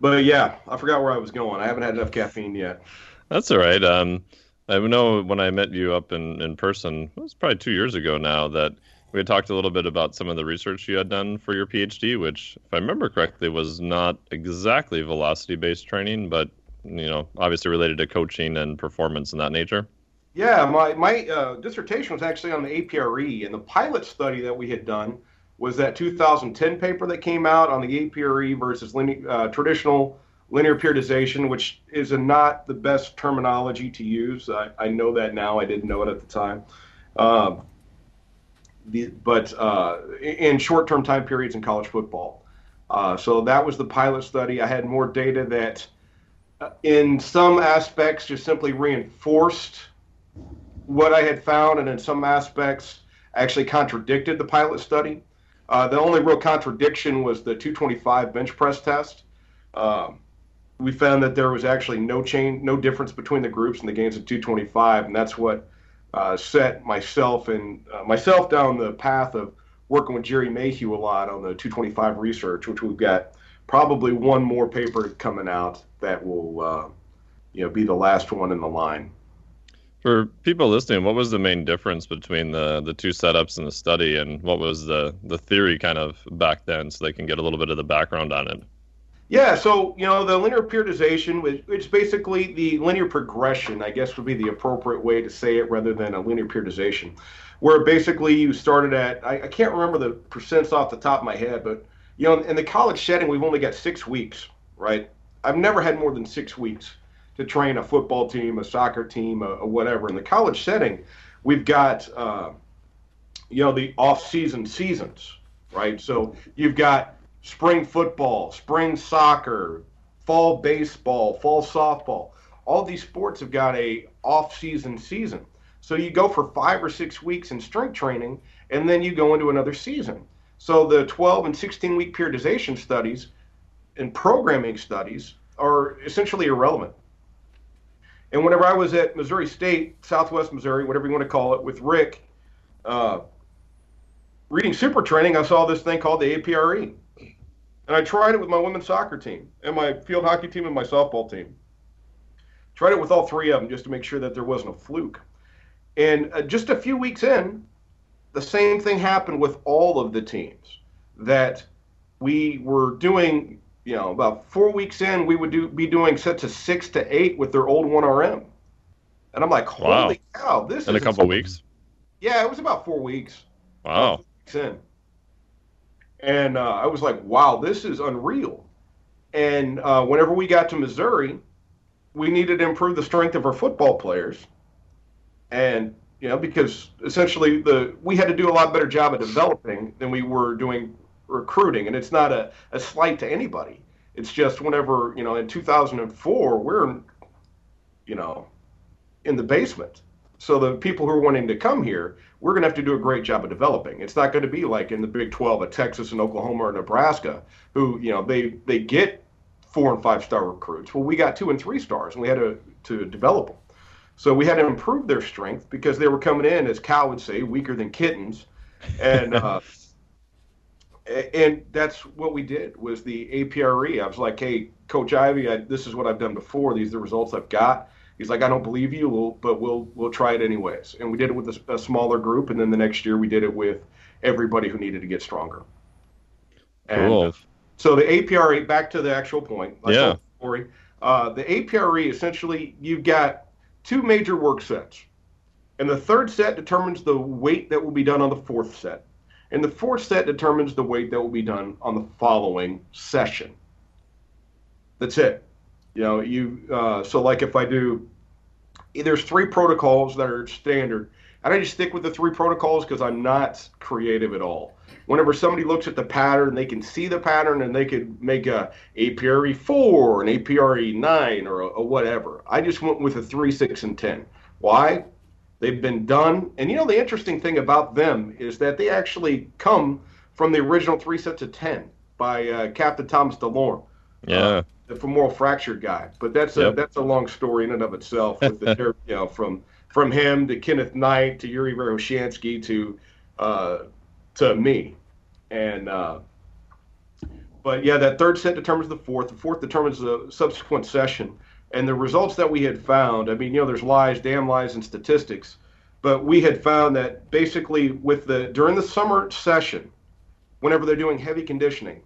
but yeah, I forgot where I was going. I haven't had enough caffeine yet. That's all right. Um, I know when I met you up in, in person, it was probably two years ago now, that we had talked a little bit about some of the research you had done for your PhD, which, if I remember correctly, was not exactly velocity based training, but you know, obviously related to coaching and performance in that nature. Yeah, my my uh, dissertation was actually on the APRE, and the pilot study that we had done was that 2010 paper that came out on the APRE versus linear, uh, traditional linear periodization, which is not the best terminology to use. I, I, know that now. I didn't know it at the time. Um, the, but uh, in short-term time periods in college football. Uh, so that was the pilot study. I had more data that, uh, in some aspects, just simply reinforced what I had found, and in some aspects, actually contradicted the pilot study. Uh, the only real contradiction was the 225 bench press test. Um, we found that there was actually no change, no difference between the groups in the gains of 225, and that's what uh, set myself and uh, myself down the path of working with Jerry Mayhew a lot on the 225 research, which we've got probably one more paper coming out that will, uh, you know, be the last one in the line. For people listening, what was the main difference between the the two setups in the study, and what was the the theory kind of back then, so they can get a little bit of the background on it? Yeah, so you know the linear periodization, which basically the linear progression, I guess would be the appropriate way to say it, rather than a linear periodization, where basically you started at I, I can't remember the percents off the top of my head, but you know in the college setting we've only got six weeks, right? I've never had more than six weeks to train a football team, a soccer team, a, a whatever. In the college setting, we've got uh, you know the off-season seasons, right? So you've got spring football, spring soccer, fall baseball, fall softball. All these sports have got a off-season season. So you go for five or six weeks in strength training, and then you go into another season. So the 12 and 16 week periodization studies and programming studies are essentially irrelevant. And whenever I was at Missouri State, Southwest Missouri, whatever you want to call it, with Rick, uh, reading super training, I saw this thing called the APRE. And I tried it with my women's soccer team and my field hockey team and my softball team. Tried it with all three of them just to make sure that there wasn't a fluke. And uh, just a few weeks in, the same thing happened with all of the teams. That we were doing, you know, about four weeks in, we would do be doing sets of six to eight with their old one RM. And I'm like, holy wow. cow, this in is a couple weeks. Yeah, it was about four weeks. Wow. Weeks in. And uh, I was like, wow, this is unreal. And uh, whenever we got to Missouri, we needed to improve the strength of our football players. And, you know, because essentially the we had to do a lot better job of developing than we were doing recruiting. And it's not a, a slight to anybody. It's just whenever, you know, in 2004, we're, you know, in the basement. So the people who are wanting to come here, we're going to have to do a great job of developing. It's not going to be like in the Big 12 at Texas and Oklahoma or Nebraska, who you know they they get four and five star recruits. Well, we got two and three stars, and we had to to develop them. So we had to improve their strength because they were coming in, as Cal would say, weaker than kittens, and. Uh, and that's what we did was the APRE. I was like, "Hey, Coach Ivy, I, this is what I've done before. These are the results I've got. He's like, I don't believe you, we'll, but we'll we'll try it anyways. And we did it with a, a, smaller group, and then the next year we did it with everybody who needed to get stronger. And cool. So the APRE, back to the actual point. yeah. Story, uh, the APRE essentially you've got two major work sets, and the third set determines the weight that will be done on the fourth set, and the fourth set determines the weight that will be done on the following session. That's it. You know, you uh, so like if I do, there's three protocols that are standard, and I just stick with the three protocols because I'm not creative at all. Whenever somebody looks at the pattern, they can see the pattern and they could make a APRE four, an APRE nine, or a, a whatever. I just went with a three, six, and ten. Why? They've been done, and you know the interesting thing about them is that they actually come from the original three sets of ten by uh, Captain Thomas DeLorme. Yeah. the femoral fracture guy. But that's a Yep. that's a long story in and of itself. With the, you know, from from him to Kenneth Knight to Yuri Verkhoshansky to uh, to me, and uh, but yeah, that third set determines the fourth. The fourth determines the subsequent session. And the results that we had found, I mean, you know, there's lies, damn lies, and statistics, but we had found that basically with the during the summer session, whenever they're doing heavy conditioning,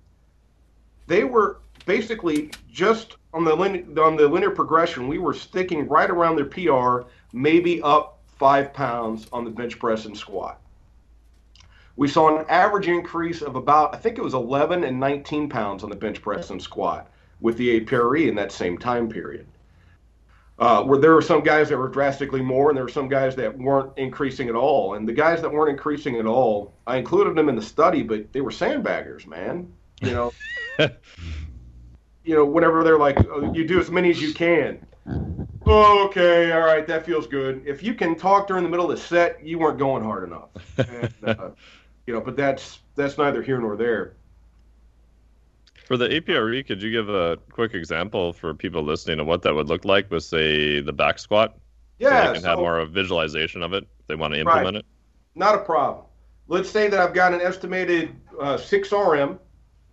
they were basically just on the lin- on the linear progression. We were sticking right around their PR, maybe up five pounds on the bench press and squat. We saw an average increase of about, I think it was 11 and 19 pounds on the bench press and squat with the APRE in that same time period. Uh, where there were some guys that were drastically more, and there were some guys that weren't increasing at all. And the guys that weren't increasing at all, I included them in the study, but they were sandbaggers, man. You know, you know, whenever they're like, oh, you do as many as you can. Okay, all right, that feels good. If you can talk during the middle of the set, you weren't going hard enough. And, uh, you know, but that's that's neither here nor there. For the APRE, could you give a quick example for people listening of what that would look like with, say, the back squat? so Yeah, they can have more of a visualization of it if they want to implement it. Not a problem. Let's say that I've got an estimated uh, 6RM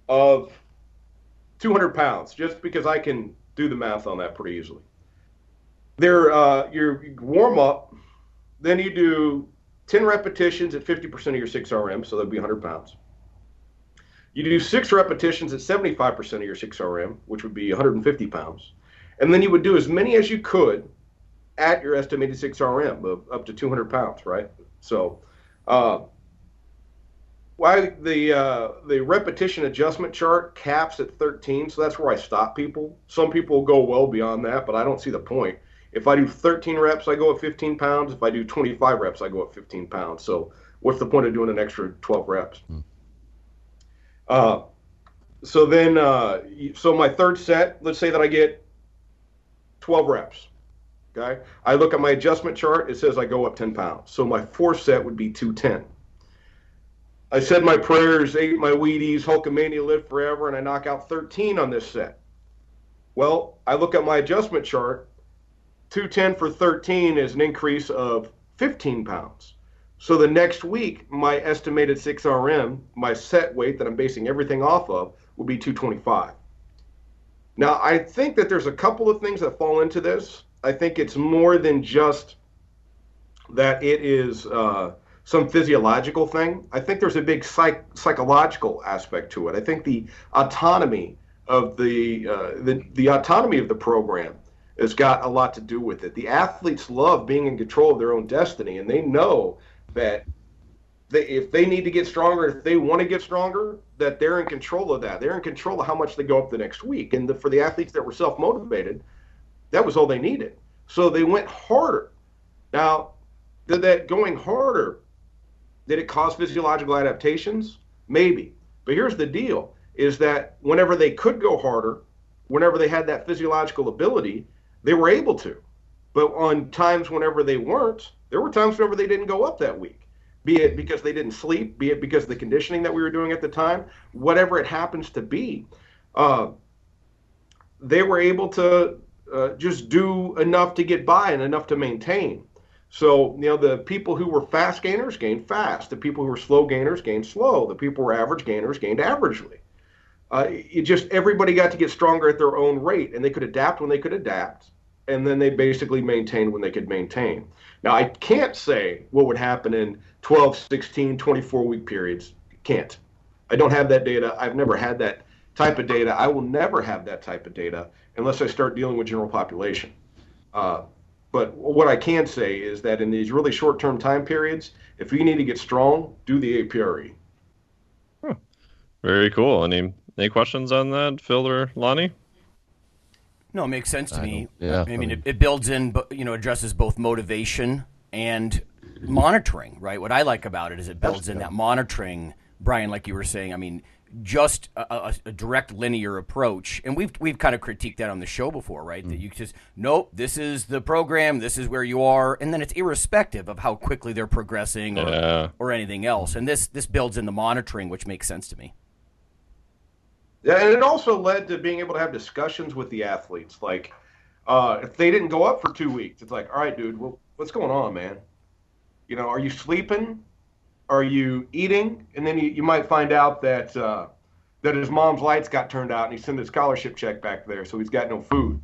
of 200 pounds, just because I can do the math on that pretty easily. There, uh, your warm up, then you do 10 repetitions at 50% of your 6RM, so that'd be 100 pounds. You do six repetitions at 75% of your 6RM, which would be 150 pounds. And then you would do as many as you could at your estimated 6RM of up to 200 pounds, right? So, uh, why the uh, the repetition adjustment chart caps at 13, so that's where I stop people. Some people go well beyond that, but I don't see the point. If I do 13 reps, I go at 15 pounds. If I do 25 reps, I go at 15 pounds. So, what's the point of doing an extra 12 reps? Uh, so then, uh, so my third set, let's say that I get 12 reps. Okay. I look at my adjustment chart. It says I go up 10 pounds. So my fourth set would be 210. I said my prayers, ate my Wheaties, Hulkamania live forever, and I knock out 13 on this set. Well, I look at my adjustment chart. 210 for 13 is an increase of 15 pounds. So the next week, my estimated 6RM, my set weight that I'm basing everything off of, will be 225. Now, I think that there's a couple of things that fall into this. I think it's more than just that it is uh, some physiological thing. I think there's a big psych- psychological aspect to it. I think the autonomy of the, uh, the the autonomy of the program has got a lot to do with it. The athletes love being in control of their own destiny, and they know that they, if they need to get stronger, if they want to get stronger, that they're in control of that. They're in control of how much they go up the next week. And the, for the athletes that were self motivated, that was all they needed. So they went harder. Now, did that going harder, did it cause physiological adaptations? Maybe. But here's the deal is that whenever they could go harder, whenever they had that physiological ability, they were able to. But on times whenever they weren't, there were times whenever they didn't go up that week, be it because they didn't sleep, be it because of the conditioning that we were doing at the time, whatever it happens to be. Uh, they were able to uh, just do enough to get by and enough to maintain. So, you know, the people who were fast gainers gained fast. The people who were slow gainers gained slow. The people who were average gainers gained averagely. Uh, it just everybody got to get stronger at their own rate, and they could adapt when they could adapt, and then they basically maintained when they could maintain. Now, I can't say what would happen in 12, 16, 24 week periods. Can't. I don't have that data. I've never had that type of data. I will never have that type of data unless I start dealing with general population. Uh, but what I can say is that in these really short term time periods, if you need to get strong, do the APRE. Very cool. Any any questions on that, Phil or Lonnie? No, it makes sense to I me. yeah, I mean, I it, mean- it builds in, you know, addresses both motivation and monitoring, right? What I like about it is it builds in that monitoring, Bryan, like you were saying. I mean, just a, a, a, direct linear approach. And we've we've kind of critiqued that on the show before, right? Mm. That you just nope, this is the program, this is where you are, and then it's irrespective of how quickly they're progressing or, yeah. or anything else. And this this builds in the monitoring, which makes sense to me. Yeah, and it also led to being able to have discussions with the athletes. Like, uh, if they didn't go up for two weeks, it's like, all right, dude, well, what's going on, man? You know, are you sleeping? Are you eating? And then you, you might find out that uh, that his mom's lights got turned out and he sent his scholarship check back there, so he's got no food.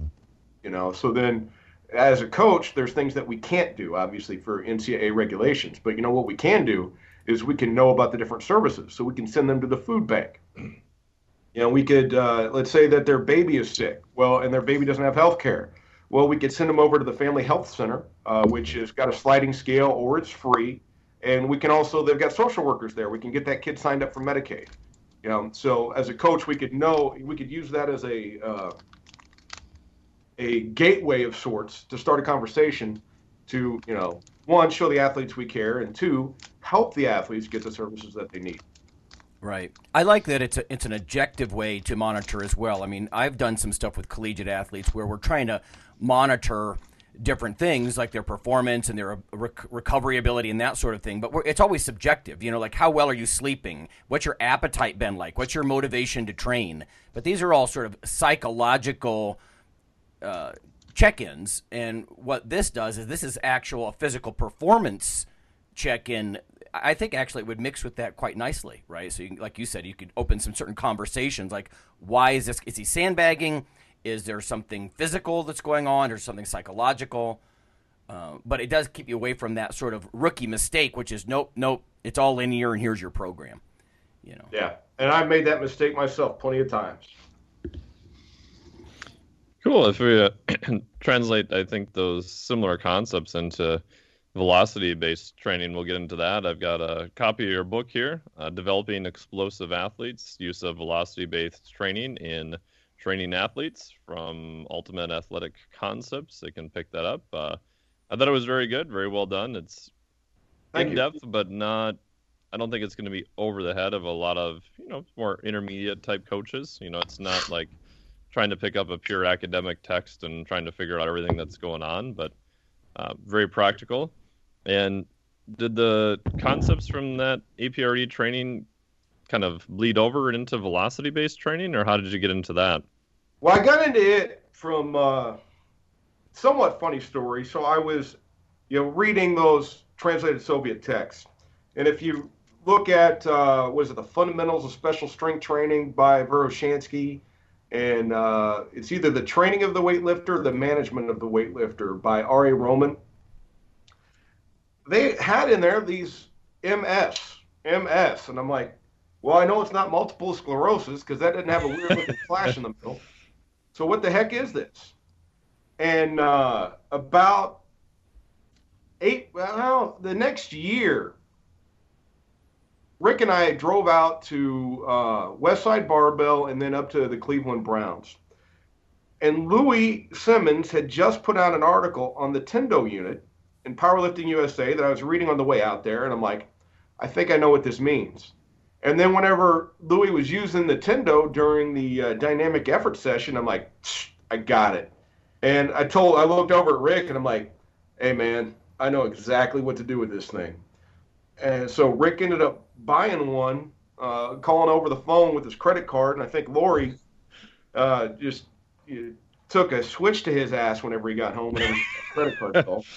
You know, so then as a coach, there's things that we can't do, obviously, for NCAA regulations. But you know what we can do is we can know about the different services, so we can send them to the food bank. You know, we could uh, let's say that their baby is sick, well, and their baby doesn't have health care. Well, we could send them over to the Family Health Center, uh, which has got a sliding scale or it's free. And we can also, they've got social workers there. We can get that kid signed up for Medicaid. You know, so as a coach, we could know, we could use that as a, uh, a gateway of sorts to start a conversation to, you know, one, show the athletes we care, and two, help the athletes get the services that they need. Right. I like that it's a, it's an objective way to monitor as well. I mean, I've done some stuff with collegiate athletes where we're trying to monitor different things like their performance and their rec- recovery ability and that sort of thing. But it's always subjective. You know, like how well are you sleeping? What's your appetite been like? What's your motivation to train? But these are all sort of psychological uh, check-ins. And what this does is this is actual physical performance check-in I think actually it would mix with that quite nicely, right? So, you, like you said, you could open some certain conversations, like why is this? Is he sandbagging? Is there something physical that's going on, or something psychological? Uh, but it does keep you away from that sort of rookie mistake, which is nope, nope, it's all linear, and here's your program. You know. Yeah, and I've made that mistake myself plenty of times. Cool. If we uh, translate, I think those similar concepts into velocity based training. We'll get into that. I've got a copy of your book here, uh, Developing Explosive Athletes Use of Velocity Based Training in Training Athletes from Ultimate Athletic Concepts. They can pick that up. Uh, I thought it was very good, very well done. It's in depth, but not. I don't think it's going to be over the head of a lot of you know more intermediate type coaches. You know, it's not like trying to pick up a pure academic text and trying to figure out everything that's going on, but uh, very practical. And did the concepts from that APRE training kind of bleed over into velocity based training, or how did you get into that? Well, I got into it from uh, somewhat funny story. So I was, you know, reading those translated Soviet texts, and if you look at uh, was it the fundamentals of special strength training by Verkhoshansky, and uh, it's either the training of the weightlifter, the management of the weightlifter by R.A. Roman they had in there these MS, MS, and I'm like, well, I know it's not multiple sclerosis because that didn't have a weird looking flash in the middle. So what the heck is this? And uh, about eight, well, the next year, Rick and I drove out to uh, Westside Barbell and then up to the Cleveland Browns. And Louie Simmons had just put out an article on the Tendo unit in Powerlifting USA that I was reading on the way out there, and I'm like, I think I know what this means. And then whenever Louie was using the Tendo during the uh, dynamic effort session, I'm like, I got it. And I told, I looked over at Rick, and I'm like, Hey man, I know exactly what to do with this thing. And so Rick ended up buying one, uh, calling over the phone with his credit card, and I think Lori uh, just you know, took a switch to his ass whenever he got home with and credit card call.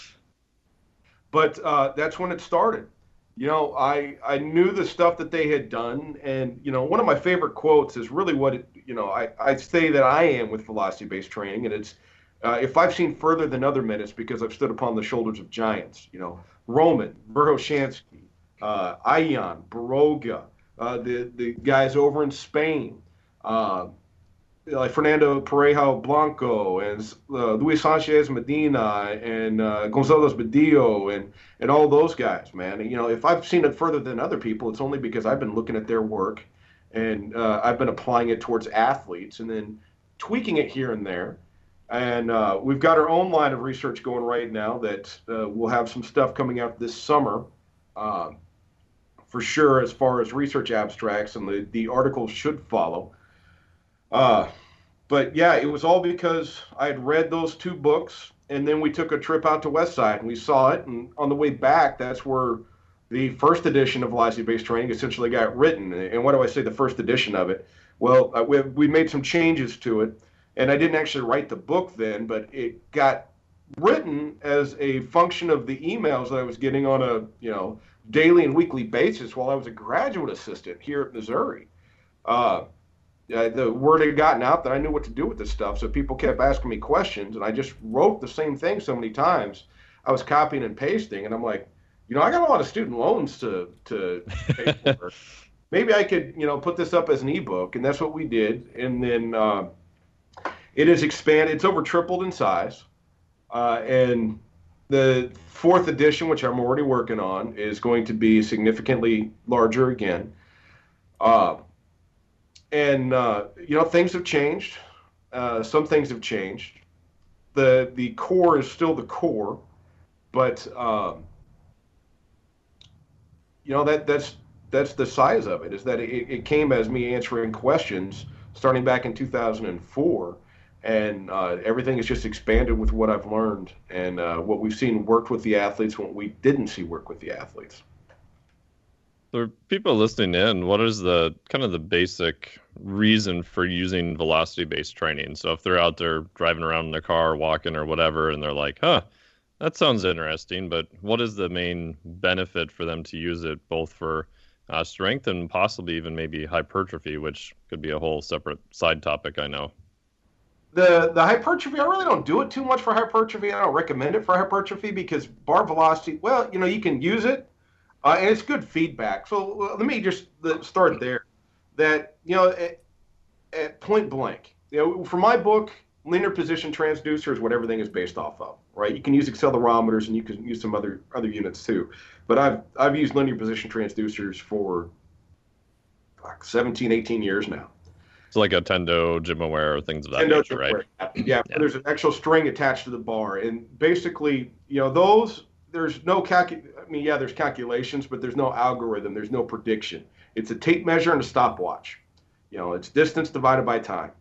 But uh, that's when it started. You know, I I knew the stuff that they had done, and you know, one of my favorite quotes is really what it, you know I I say that I am with velocity based training, and it's uh, if I've seen further than other men, it's because I've stood upon the shoulders of giants. You know, Roman, Verkhoshansky, uh, Ion, Baroga, uh, the the guys over in Spain. Uh, like Fernando Pareja Blanco and uh, Luis Sanchez Medina and uh, Gonzalez Badillo and and all those guys, man. You know, if I've seen it further than other people, it's only because I've been looking at their work and uh, I've been applying it towards athletes and then tweaking it here and there. And uh, we've got our own line of research going right now that uh, we'll have some stuff coming out this summer uh, for sure as far as research abstracts, and the, the articles should follow. Uh, but yeah, it was all because I had read those two books, and then we took a trip out to Westside and we saw it. And on the way back, that's where the first edition of velocity based training essentially got written. And what do I say, the first edition of it? Well, uh, we, we made some changes to it, and I didn't actually write the book then, but it got written as a function of the emails that I was getting on a you know daily and weekly basis while I was a graduate assistant here at Missouri. Uh, the word had gotten out that I knew what to do with this stuff, so people kept asking me questions, and I just wrote the same thing so many times. I was copying and pasting, and I'm like, you know, I got a lot of student loans to to pay for. Maybe I could, you know, put this up as an ebook, and that's what we did. And then uh, it has expanded; it's over tripled in size. Uh, and the fourth edition, which I'm already working on, is going to be significantly larger again. Uh, and uh, you know, things have changed. Uh, some things have changed. the The core is still the core, but um, you know that that's that's the size of it. Is that it, it came as me answering questions starting back in 2004 and uh, everything has just expanded with what I've learned and uh, what we've seen worked with the athletes, what we didn't see work with the athletes. For people listening in, what is the kind of the basic reason for using velocity based training? So if they're out there driving around in their car, walking or whatever, and they're like, huh, that sounds interesting, but what is the main benefit for them to use it both for uh, strength and possibly even maybe hypertrophy, which could be a whole separate side topic, I know the the hypertrophy, I really don't do it too much for hypertrophy. I don't recommend it for hypertrophy because bar velocity. Well, you know, you can use it, uh, and it's good feedback. So let me just start there. That you know, at, at point blank, you know, for my book, linear position transducer is what everything is based off of, right? You can use accelerometers and you can use some other other units too, but I've I've used linear position transducers for like 17, 18 years now. It's like a Tendo, GymAware, things of that Tendo, nature, right? Yeah, yeah, there's an actual string attached to the bar, and basically, you know, those there's no calcu. I mean, yeah, there's calculations, but there's no algorithm. There's no prediction. It's a tape measure and a stopwatch. You know, it's distance divided by time,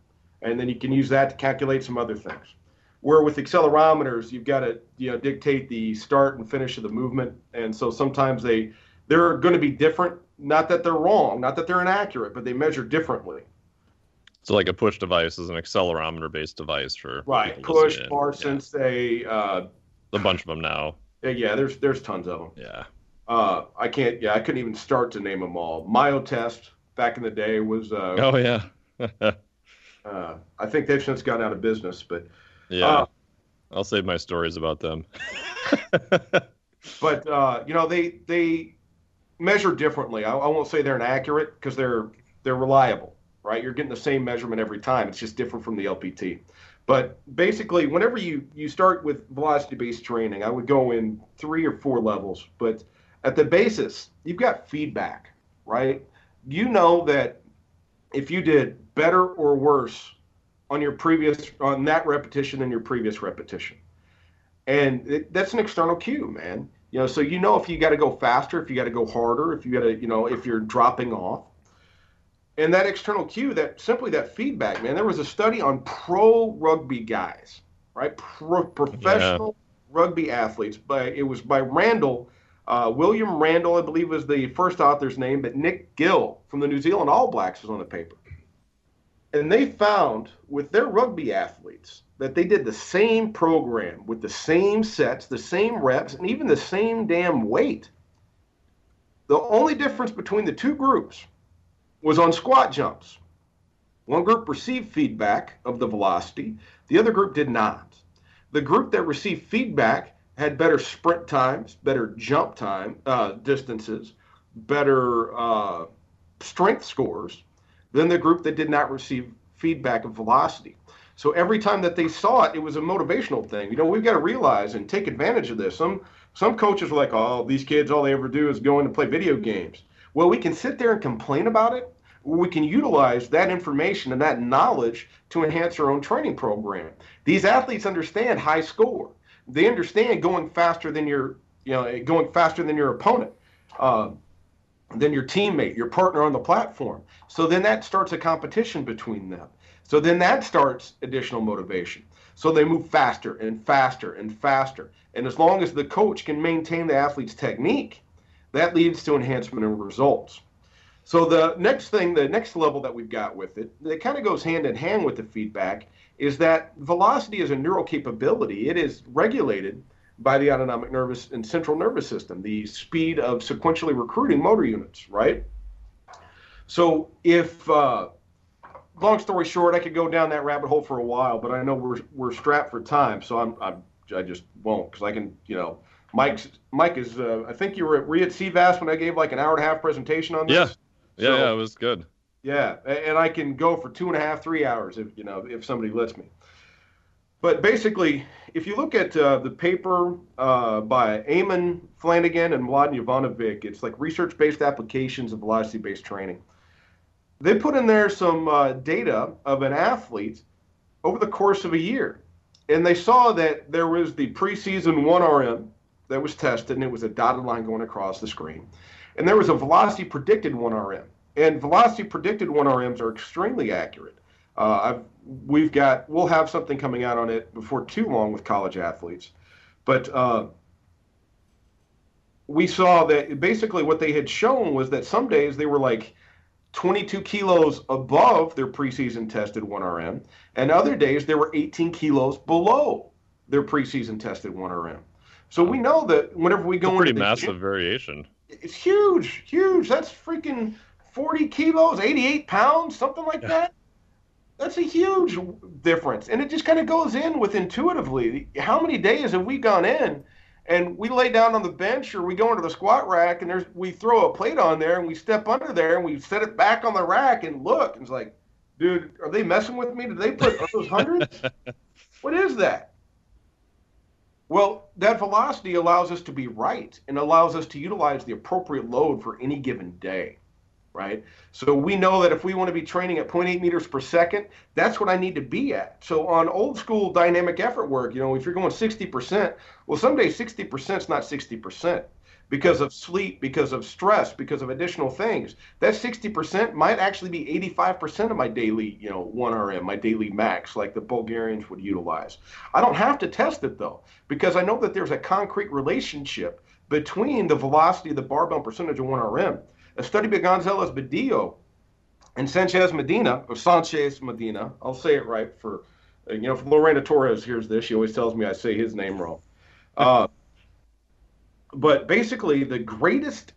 and then you can use that to calculate some other things. Where with accelerometers, you've got to you know dictate the start and finish of the movement, and so sometimes they they're going to be different. Not that they're wrong, not that they're inaccurate, but they measure differently. So like a push device is an accelerometer based device for right push bar yeah. sensei. Uh, a bunch of them now. Yeah, there's there's tons of them. Yeah. Uh, I can't. Yeah, I couldn't even start to name them all. Myotest back in the day was. Uh, oh yeah. uh, I think they've since gone out of business, but. Yeah. Uh, I'll save my stories about them. but uh, you know they they measure differently. I, I won't say they're inaccurate because they're they're reliable right? You're getting the same measurement every time. It's just different from the LPT. But basically, whenever you, you start with velocity based training, I would go in three or four levels. But at the basis, you've got feedback, right? You know that if you did better or worse on your previous on that repetition than your previous repetition, and it, that's an external cue, man. You know, so you know if you got to go faster, if you got to go harder, if you got to, you know, if you're dropping off and that external cue, that simply that feedback, man. There was a study on pro rugby guys, right? Pro, professional yeah. rugby athletes. But it was by Randall, uh, William Randall, I believe was the first author's name, but Nick Gill from the New Zealand All Blacks was on the paper. And they found with their rugby athletes that they did the same program with the same sets, the same reps, and even the same damn weight. The only difference between the two groups was on squat jumps. One group received feedback of the velocity, the other group did not. The group that received feedback had better sprint times, better jump time uh, distances, better uh, strength scores than the group that did not receive feedback of velocity. So every time that they saw it, it was a motivational thing. You know, we've got to realize and take advantage of this. Some some coaches are like, "Oh, these kids, all they ever do is go in and play video games." Well, we can sit there and complain about it, we can utilize that information and that knowledge to enhance our own training program. These athletes understand high score. They understand going faster than your, you know, going faster than your opponent. Uh, than your teammate, your partner on the platform. So then that starts a competition between them. So then that starts additional motivation. So they move faster and faster and faster. And as long as the coach can maintain the athlete's technique, that leads to enhancement in results. So the next thing, the next level that we've got with it, that kind of goes hand in hand with the feedback, is that velocity is a neural capability. It is regulated by the autonomic nervous and central nervous system, the speed of sequentially recruiting motor units, right? So if uh, long story short, I could go down that rabbit hole for a while, but I know we're we're strapped for time, so I'm, I'm I just won't because I can, you know, Mike's Mike is. Uh, I think you were, were you at CVAS when I gave like an hour and a half presentation on this. Yeah, yeah, so, yeah, it was good. Yeah, and I can go for two and a half, three hours if you know if somebody lets me. But basically, if you look at uh, the paper uh, by Eamon Flanagan and Mladen Jovanovic, it's like research-based applications of velocity-based training they put in there some uh, data of an athlete over the course of a year. And they saw that there was the preseason 1RM that was tested, and it was a dotted line going across the screen. And there was a velocity predicted 1RM. And velocity predicted 1RMs are extremely accurate. Uh, we've got, we'll have something coming out on it before too long with college athletes. But uh, we saw that basically what they had shown was that some days they were like 22 kilos above their preseason tested 1RM, and other days they were 18 kilos below their preseason tested 1RM. So we know that whenever we go it's pretty into massive gym, variation. It's huge, huge. That's freaking 40 kilos, 88 pounds, something like that. That's a huge difference, and it just kind of goes in with intuitively. How many days have we gone in? and we lay down on the bench or we go into the squat rack and there's we throw a plate on there and we step under there and we set it back on the rack and look and it's like dude are they messing with me did they put those hundreds what is that well that velocity allows us to be right and allows us to utilize the appropriate load for any given day right? So we know that if we want to be training at 0.8 meters per second, that's what I need to be at. So on old school dynamic effort work, you know, if you're going 60%, well, someday 60% is not 60% because of sleep, because of stress, because of additional things. That 60% might actually be 85% of my daily, you know, 1RM, my daily max, like the Bulgarians would utilize. I don't have to test it though, because I know that there's a concrete relationship between the velocity of the barbell percentage of 1RM a study by Gonzalez Badillo and Sanchez Medina, or Sanchez Medina, I'll say it right for, you know, if Lorena Torres hears this, she always tells me I say his name wrong. Uh, but basically, the greatest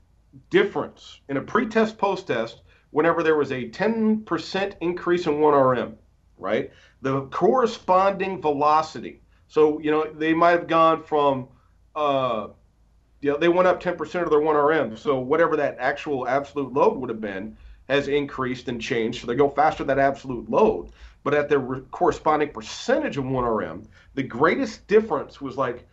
difference in a pre-test, post-test, whenever there was a 10% increase in 1RM, right? The corresponding velocity. So, you know, they might have gone from uh, you know, they went up 10% of their 1RM. So whatever that actual absolute load would have been has increased and changed. So they go faster than absolute load. But at their re- corresponding percentage of 1RM, the greatest difference was like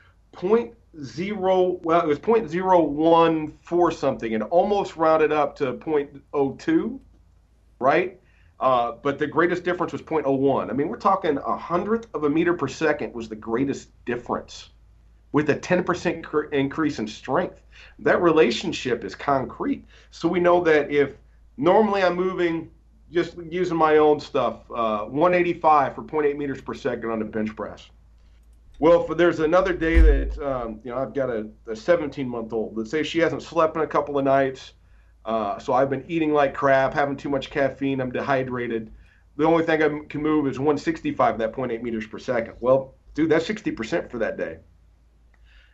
0.0, well, it was 0.014 something and almost rounded up to 0.02, right? Uh, but the greatest difference was 0.01. I mean, we're talking a hundredth of a meter per second was the greatest difference with a 10% increase in strength. That relationship is concrete. So we know that if normally I'm moving, just using my own stuff, uh, 185 for 0.8 meters per second on the bench press. Well, if there's another day that um, you know I've got a, a 17 month old. Let's say she hasn't slept in a couple of nights, uh, so I've been eating like crap, having too much caffeine, I'm dehydrated. The only thing I can move is 165 that 0.8 meters per second. Well, dude, that's 60% for that day.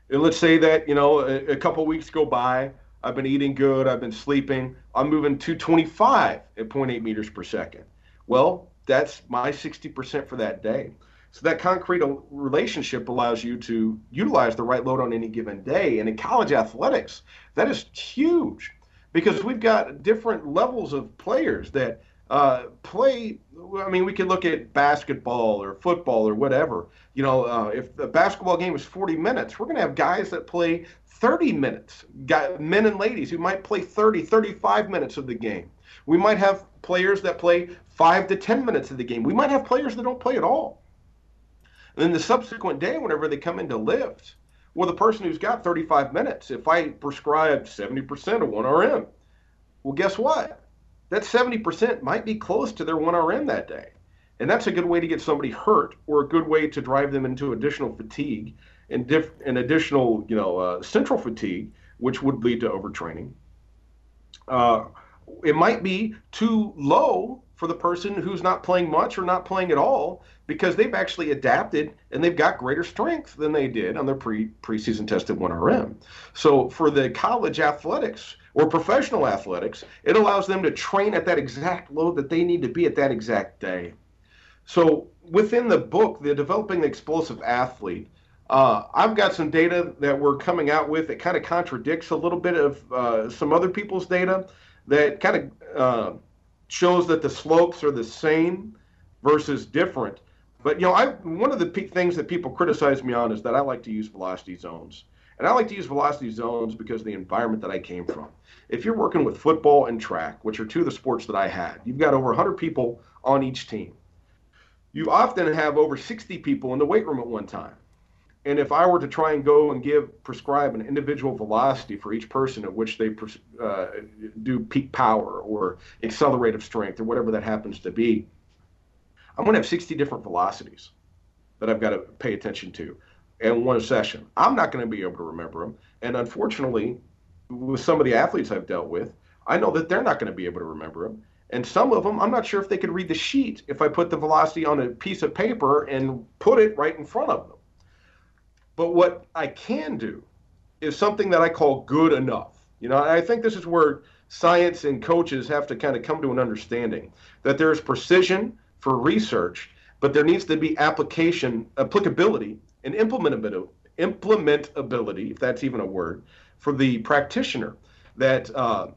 And let's say that, you know, a, a couple weeks go by. I've been eating good. I've been sleeping. I'm moving 225 at 0.8 meters per second. Well, that's my 60% for that day. So that concrete relationship allows you to utilize the right load on any given day. And in college athletics, that is huge because we've got different levels of players that uh, play. I mean, we can look at basketball or football or whatever. You know, uh, if the basketball game is 40 minutes, we're going to have guys that play 30 minutes, guy, men and ladies who might play 30, 35 minutes of the game. We might have players that play five to 10 minutes of the game. We might have players that don't play at all. And then the subsequent day, whenever they come in to lift, well, the person who's got 35 minutes, if I prescribe 70% of 1RM, Well, guess what? That 70% might be close to their 1RM that day. And that's a good way to get somebody hurt or a good way to drive them into additional fatigue and, diff- and additional, you know, uh, central fatigue, which would lead to overtraining. Uh, it might be too low for the person who's not playing much or not playing at all because they've actually adapted and they've got greater strength than they did on their pre preseason tested 1RM. So for the college athletics or professional athletics, it allows them to train at that exact load that they need to be at that exact day. So within the book, the developing the explosive athlete, uh, I've got some data that we're coming out with that kind of contradicts a little bit of uh, some other people's data that kind of uh, shows that the slopes are the same versus different. But you know, I one of the p- things that people criticize me on is that I like to use velocity zones, and I like to use velocity zones because of the environment that I came from. If you're working with football and track, which are two of the sports that I had, you've got over 100 people on each team. You often have over 60 people in the weight room at one time. And if I were to try and go and give prescribe an individual velocity for each person at which they uh, do peak power or accelerative strength or whatever that happens to be, I'm going to have 60 different velocities that I've got to pay attention to in one session. I'm not going to be able to remember them. And unfortunately, with some of the athletes I've dealt with, I know that they're not going to be able to remember them. And some of them, I'm not sure if they could read the sheet if I put the velocity on a piece of paper and put it right in front of them. But what I can do is something that I call good enough. You know, I think this is where science and coaches have to kind of come to an understanding that there's precision for research, but there needs to be application, applicability, and implementability, implementability, if that's even a word, for the practitioner. That uh,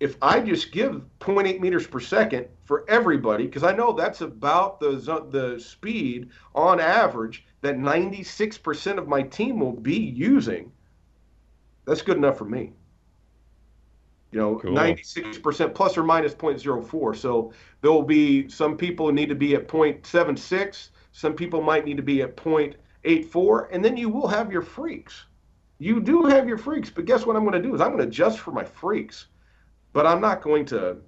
if I just give 0.8 meters per second for everybody, because I know that's about the the speed on average that 96% of my team will be using, that's good enough for me. You know, cool. 96% plus or minus 0.04. So there will be some people who need to be at 0.76. Some people might need to be at 0.84. And then you will have your freaks. You do have your freaks. But guess what I'm going to do is I'm going to adjust for my freaks. But I'm not going to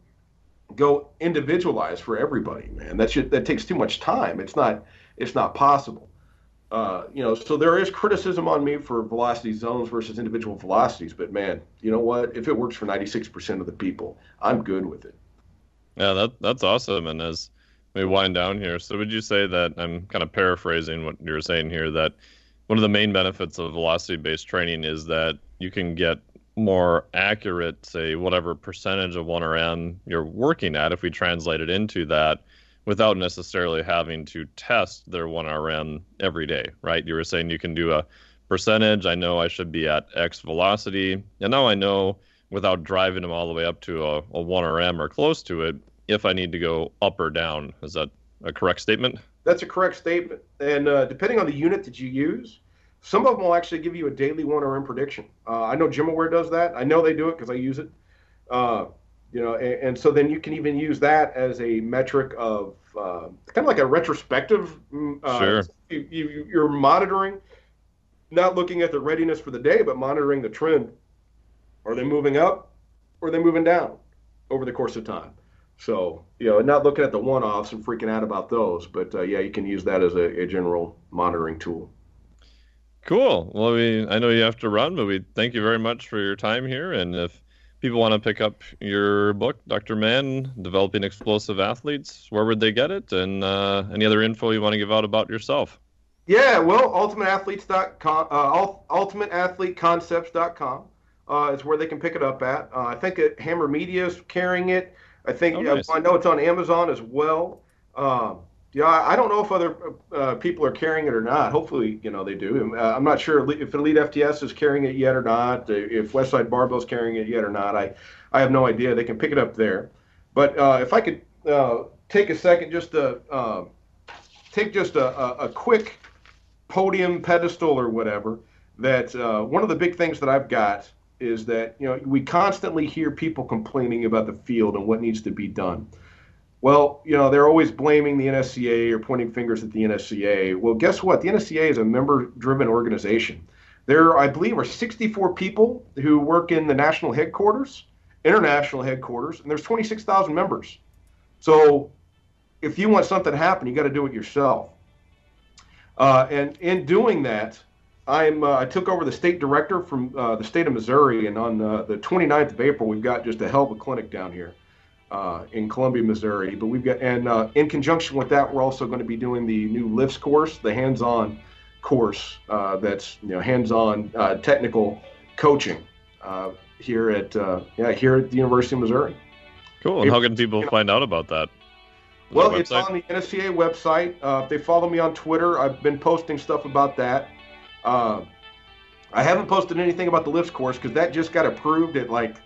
go individualize for everybody, man. That should, that takes too much time. It's not it's not possible. Uh, you know, so there is criticism on me for velocity zones versus individual velocities, but man, you know what? If it works for 96% of the people, I'm good with it. Yeah, that that's awesome. And as we wind down here, so would you say that I'm kind of paraphrasing what you're saying here that one of the main benefits of velocity based training is that you can get more accurate, say, whatever percentage of 1RM you're working at, if we translate it into that, without necessarily having to test their 1RM every day, right? You were saying you can do a percentage. I know I should be at X velocity. And now I know without driving them all the way up to a, a 1RM or close to it if I need to go up or down. Is that a correct statement? That's a correct statement. And uh, depending on the unit that you use, some of them will actually give you a daily 1RM prediction. Uh, I know GymAware does that. I know they do it because I use it. Uh, you know, and, and, so then you can even use that as a metric of uh, kind of like a retrospective. Mm, uh, sure. You, you, you're monitoring, not looking at the readiness for the day, but monitoring the trend. Are they moving up? Or are they moving down over the course of time? So, you know, not looking at the one offs and freaking out about those, but uh, yeah, you can use that as a, a, general monitoring tool. Cool. Well, we I know you have to run, but we thank you very much for your time here. And if people want to pick up your book, Dr. Mann, Developing Explosive Athletes, where would they get it? And uh, any other info you want to give out about yourself? Yeah, well, ultimateathletes.com, uh, ultimateathleteconcepts.com uh, is where they can pick it up at. Uh, I think it, Hammer Media is carrying it. I think oh, nice. I know it's on Amazon as well. Um, yeah, I don't know if other uh, people are carrying it or not. Hopefully, you know they do. Uh, I'm not sure if Elite FTS is carrying it yet or not. If Westside Barbell is carrying it yet or not, I I have no idea. They can pick it up there. But uh, if I could uh, take a second just to um, take just a, a, a, quick podium pedestal or whatever. That uh, one of the big things that I've got is that you know we constantly hear people complaining about the field and what needs to be done. Well, you know, they're always blaming the NSCA or pointing fingers at the NSCA. Well, guess what? The NSCA is a member driven organization. There, I believe, are 64 people who work in the national headquarters, international headquarters, and there's 26,000 members. So if you want something to happen, you got to do it yourself. Uh, and in doing that, I'm uh, I took over the state director from uh, the state of Missouri, and on uh, the 29th of April, we've got just a hell of a clinic down here uh, in Columbia, Missouri. But we've got, and uh, in conjunction with that, we're also going to be doing the new lifts course, the hands-on course uh, that's you know hands-on technical coaching here at yeah here at the University of Missouri. Cool. And how can people find out about that? Well, it's on the NSCA website. if they follow me on Twitter, I've been posting stuff about that. Uh, I haven't posted anything about the lifts course because that just got approved at like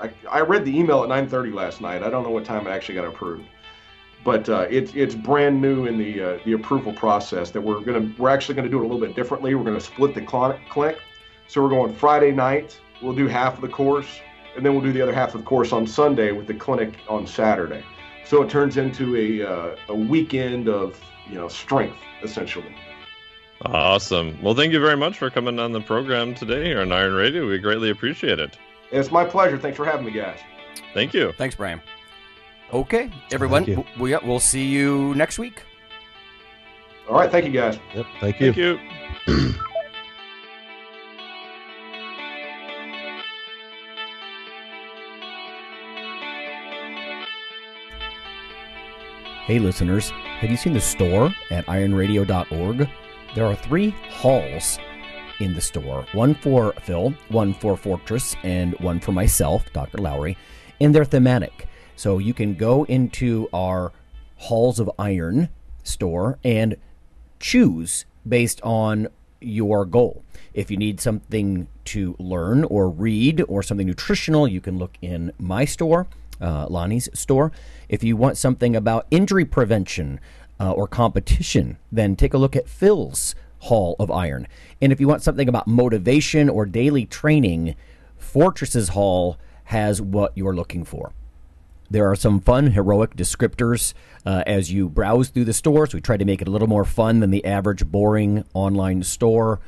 I, I, read the email at 9:30 last night. I don't know what time it actually got approved, but uh, it's it's brand new in the uh, the approval process that we're gonna we're actually gonna do it a little bit differently. We're gonna split the clinic, so we're going Friday night. We'll do half of the course, and then we'll do the other half of the course on Sunday with the clinic on Saturday. So it turns into a uh, a weekend of you know strength essentially. Awesome. Well, thank you very much for coming on the program today here on Iron Radio. We greatly appreciate it. It's my pleasure. Thanks for having me, guys. Thank you. Thanks, Bryan. Okay, everyone, we, we'll see you next week. All right. Thank you, guys. Yep. Thank you. Thank you. Hey, listeners, have you seen the store at ironradio.org? There are three halls in the store one for Phil, one for Fortress, and one for myself, Dr. Lowery, and they're thematic. So you can go into our Halls of Iron store and choose based on your goal. If you need something to learn or read or something nutritional, you can look in my store, uh, Lonnie's store. If you want something about injury prevention, uh, or competition, then take a look at Phil's Hall of Iron. And if you want something about motivation or daily training, Fortress's Hall has what you're looking for. There are some fun, heroic descriptors uh, as you browse through the stores. We try to make it a little more fun than the average boring online store.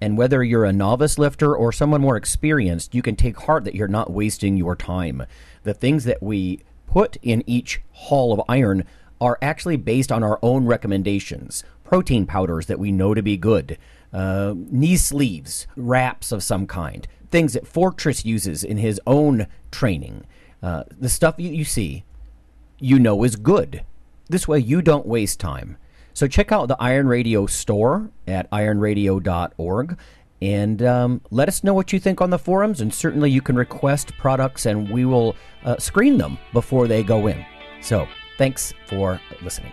And whether you're a novice lifter or someone more experienced, you can take heart that you're not wasting your time. The things that we put in each Hall of Iron are actually based on our own recommendations. Protein powders that we know to be good, uh, knee sleeves, wraps of some kind, things that Fortress uses in his own training. Uh, the stuff you, you see, you know is good. This way, you don't waste time. So check out the Iron Radio store at ironradio.org and um, let us know what you think on the forums. And certainly, you can request products, and we will uh, screen them before they go in. So Thanks for listening.